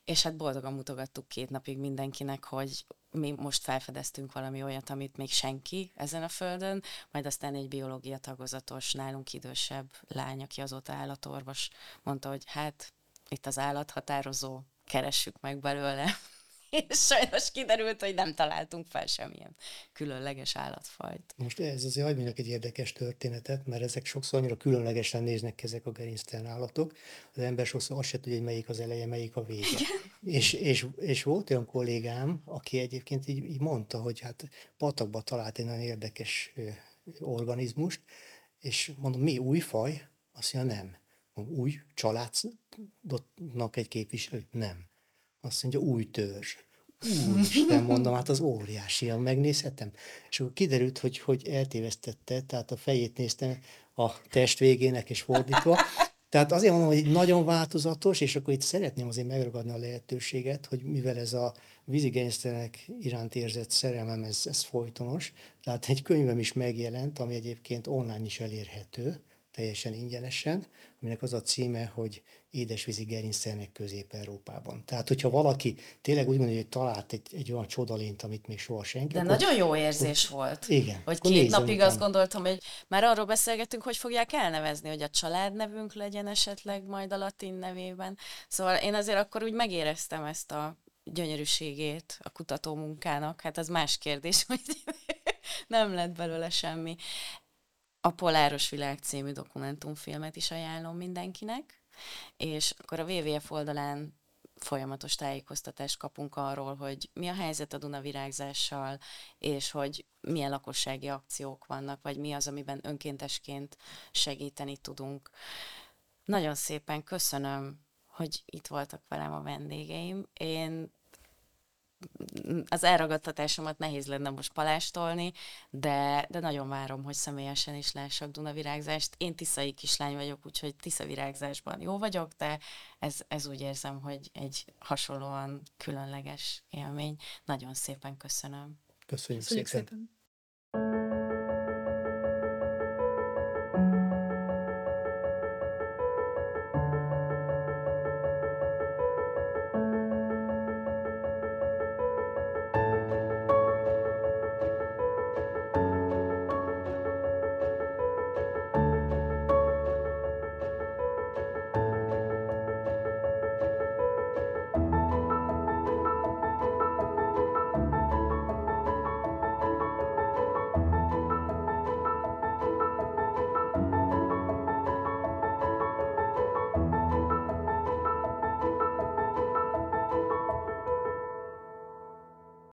és hát boldogan mutogattuk két napig mindenkinek, hogy mi most felfedeztünk valami olyat, amit még senki ezen a földön, majd aztán egy biológia tagozatos, nálunk idősebb lány, aki azóta állatorvos, mondta, hogy hát itt az állathatározó, keressük meg belőle. És sajnos kiderült, hogy nem találtunk fel semmilyen különleges állatfajt. Most ez azért hagyj egy érdekes történetet, mert ezek sokszor annyira különlegesen néznek ki ezek a gerinctelen állatok. Az ember sokszor azt se tudja, hogy melyik az eleje, melyik a vége. És, és, és, volt olyan kollégám, aki egyébként így, így mondta, hogy hát patakba talált egy nagyon érdekes organizmust, és mondom, mi új faj? Azt mondja, nem. Új családnak egy képviselő? Nem. Azt mondja, új törzs. Úristen, mondom, hát az óriási, megnézhetem. És akkor kiderült, hogy, hogy eltévesztette, tehát a fejét néztem a test végének és fordítva. Tehát azért mondom, hogy nagyon változatos, és akkor itt szeretném azért megragadni a lehetőséget, hogy mivel ez a vízigénysztelenek iránt érzett szerelmem, ez, ez folytonos. Tehát egy könyvem is megjelent, ami egyébként online is elérhető, teljesen ingyenesen, aminek az a címe, hogy édesvízi gerincszernek Közép-Európában. Tehát, hogyha valaki tényleg úgy mondja, hogy talált egy, egy olyan csodalént, amit még soha senki. De akkor, nagyon jó érzés akkor, volt. Igen. Hogy két napig utána. azt gondoltam, hogy már arról beszélgetünk, hogy fogják elnevezni, hogy a családnevünk legyen esetleg majd a latin nevében. Szóval én azért akkor úgy megéreztem ezt a gyönyörűségét a kutató munkának. Hát az más kérdés, hogy nem lett belőle semmi. A Poláros Világ című dokumentumfilmet is ajánlom mindenkinek, és akkor a WWF oldalán folyamatos tájékoztatást kapunk arról, hogy mi a helyzet a Duna virágzással, és hogy milyen lakossági akciók vannak, vagy mi az, amiben önkéntesként segíteni tudunk. Nagyon szépen köszönöm, hogy itt voltak velem a vendégeim. Én az elragadtatásomat nehéz lenne most palástolni, de, de nagyon várom, hogy személyesen is lássak Dunavirágzást. Én tiszai kislány vagyok, úgyhogy tiszavirágzásban jó vagyok, de ez, ez úgy érzem, hogy egy hasonlóan különleges élmény. Nagyon szépen köszönöm. Köszönjük, Köszönjük szépen. szépen.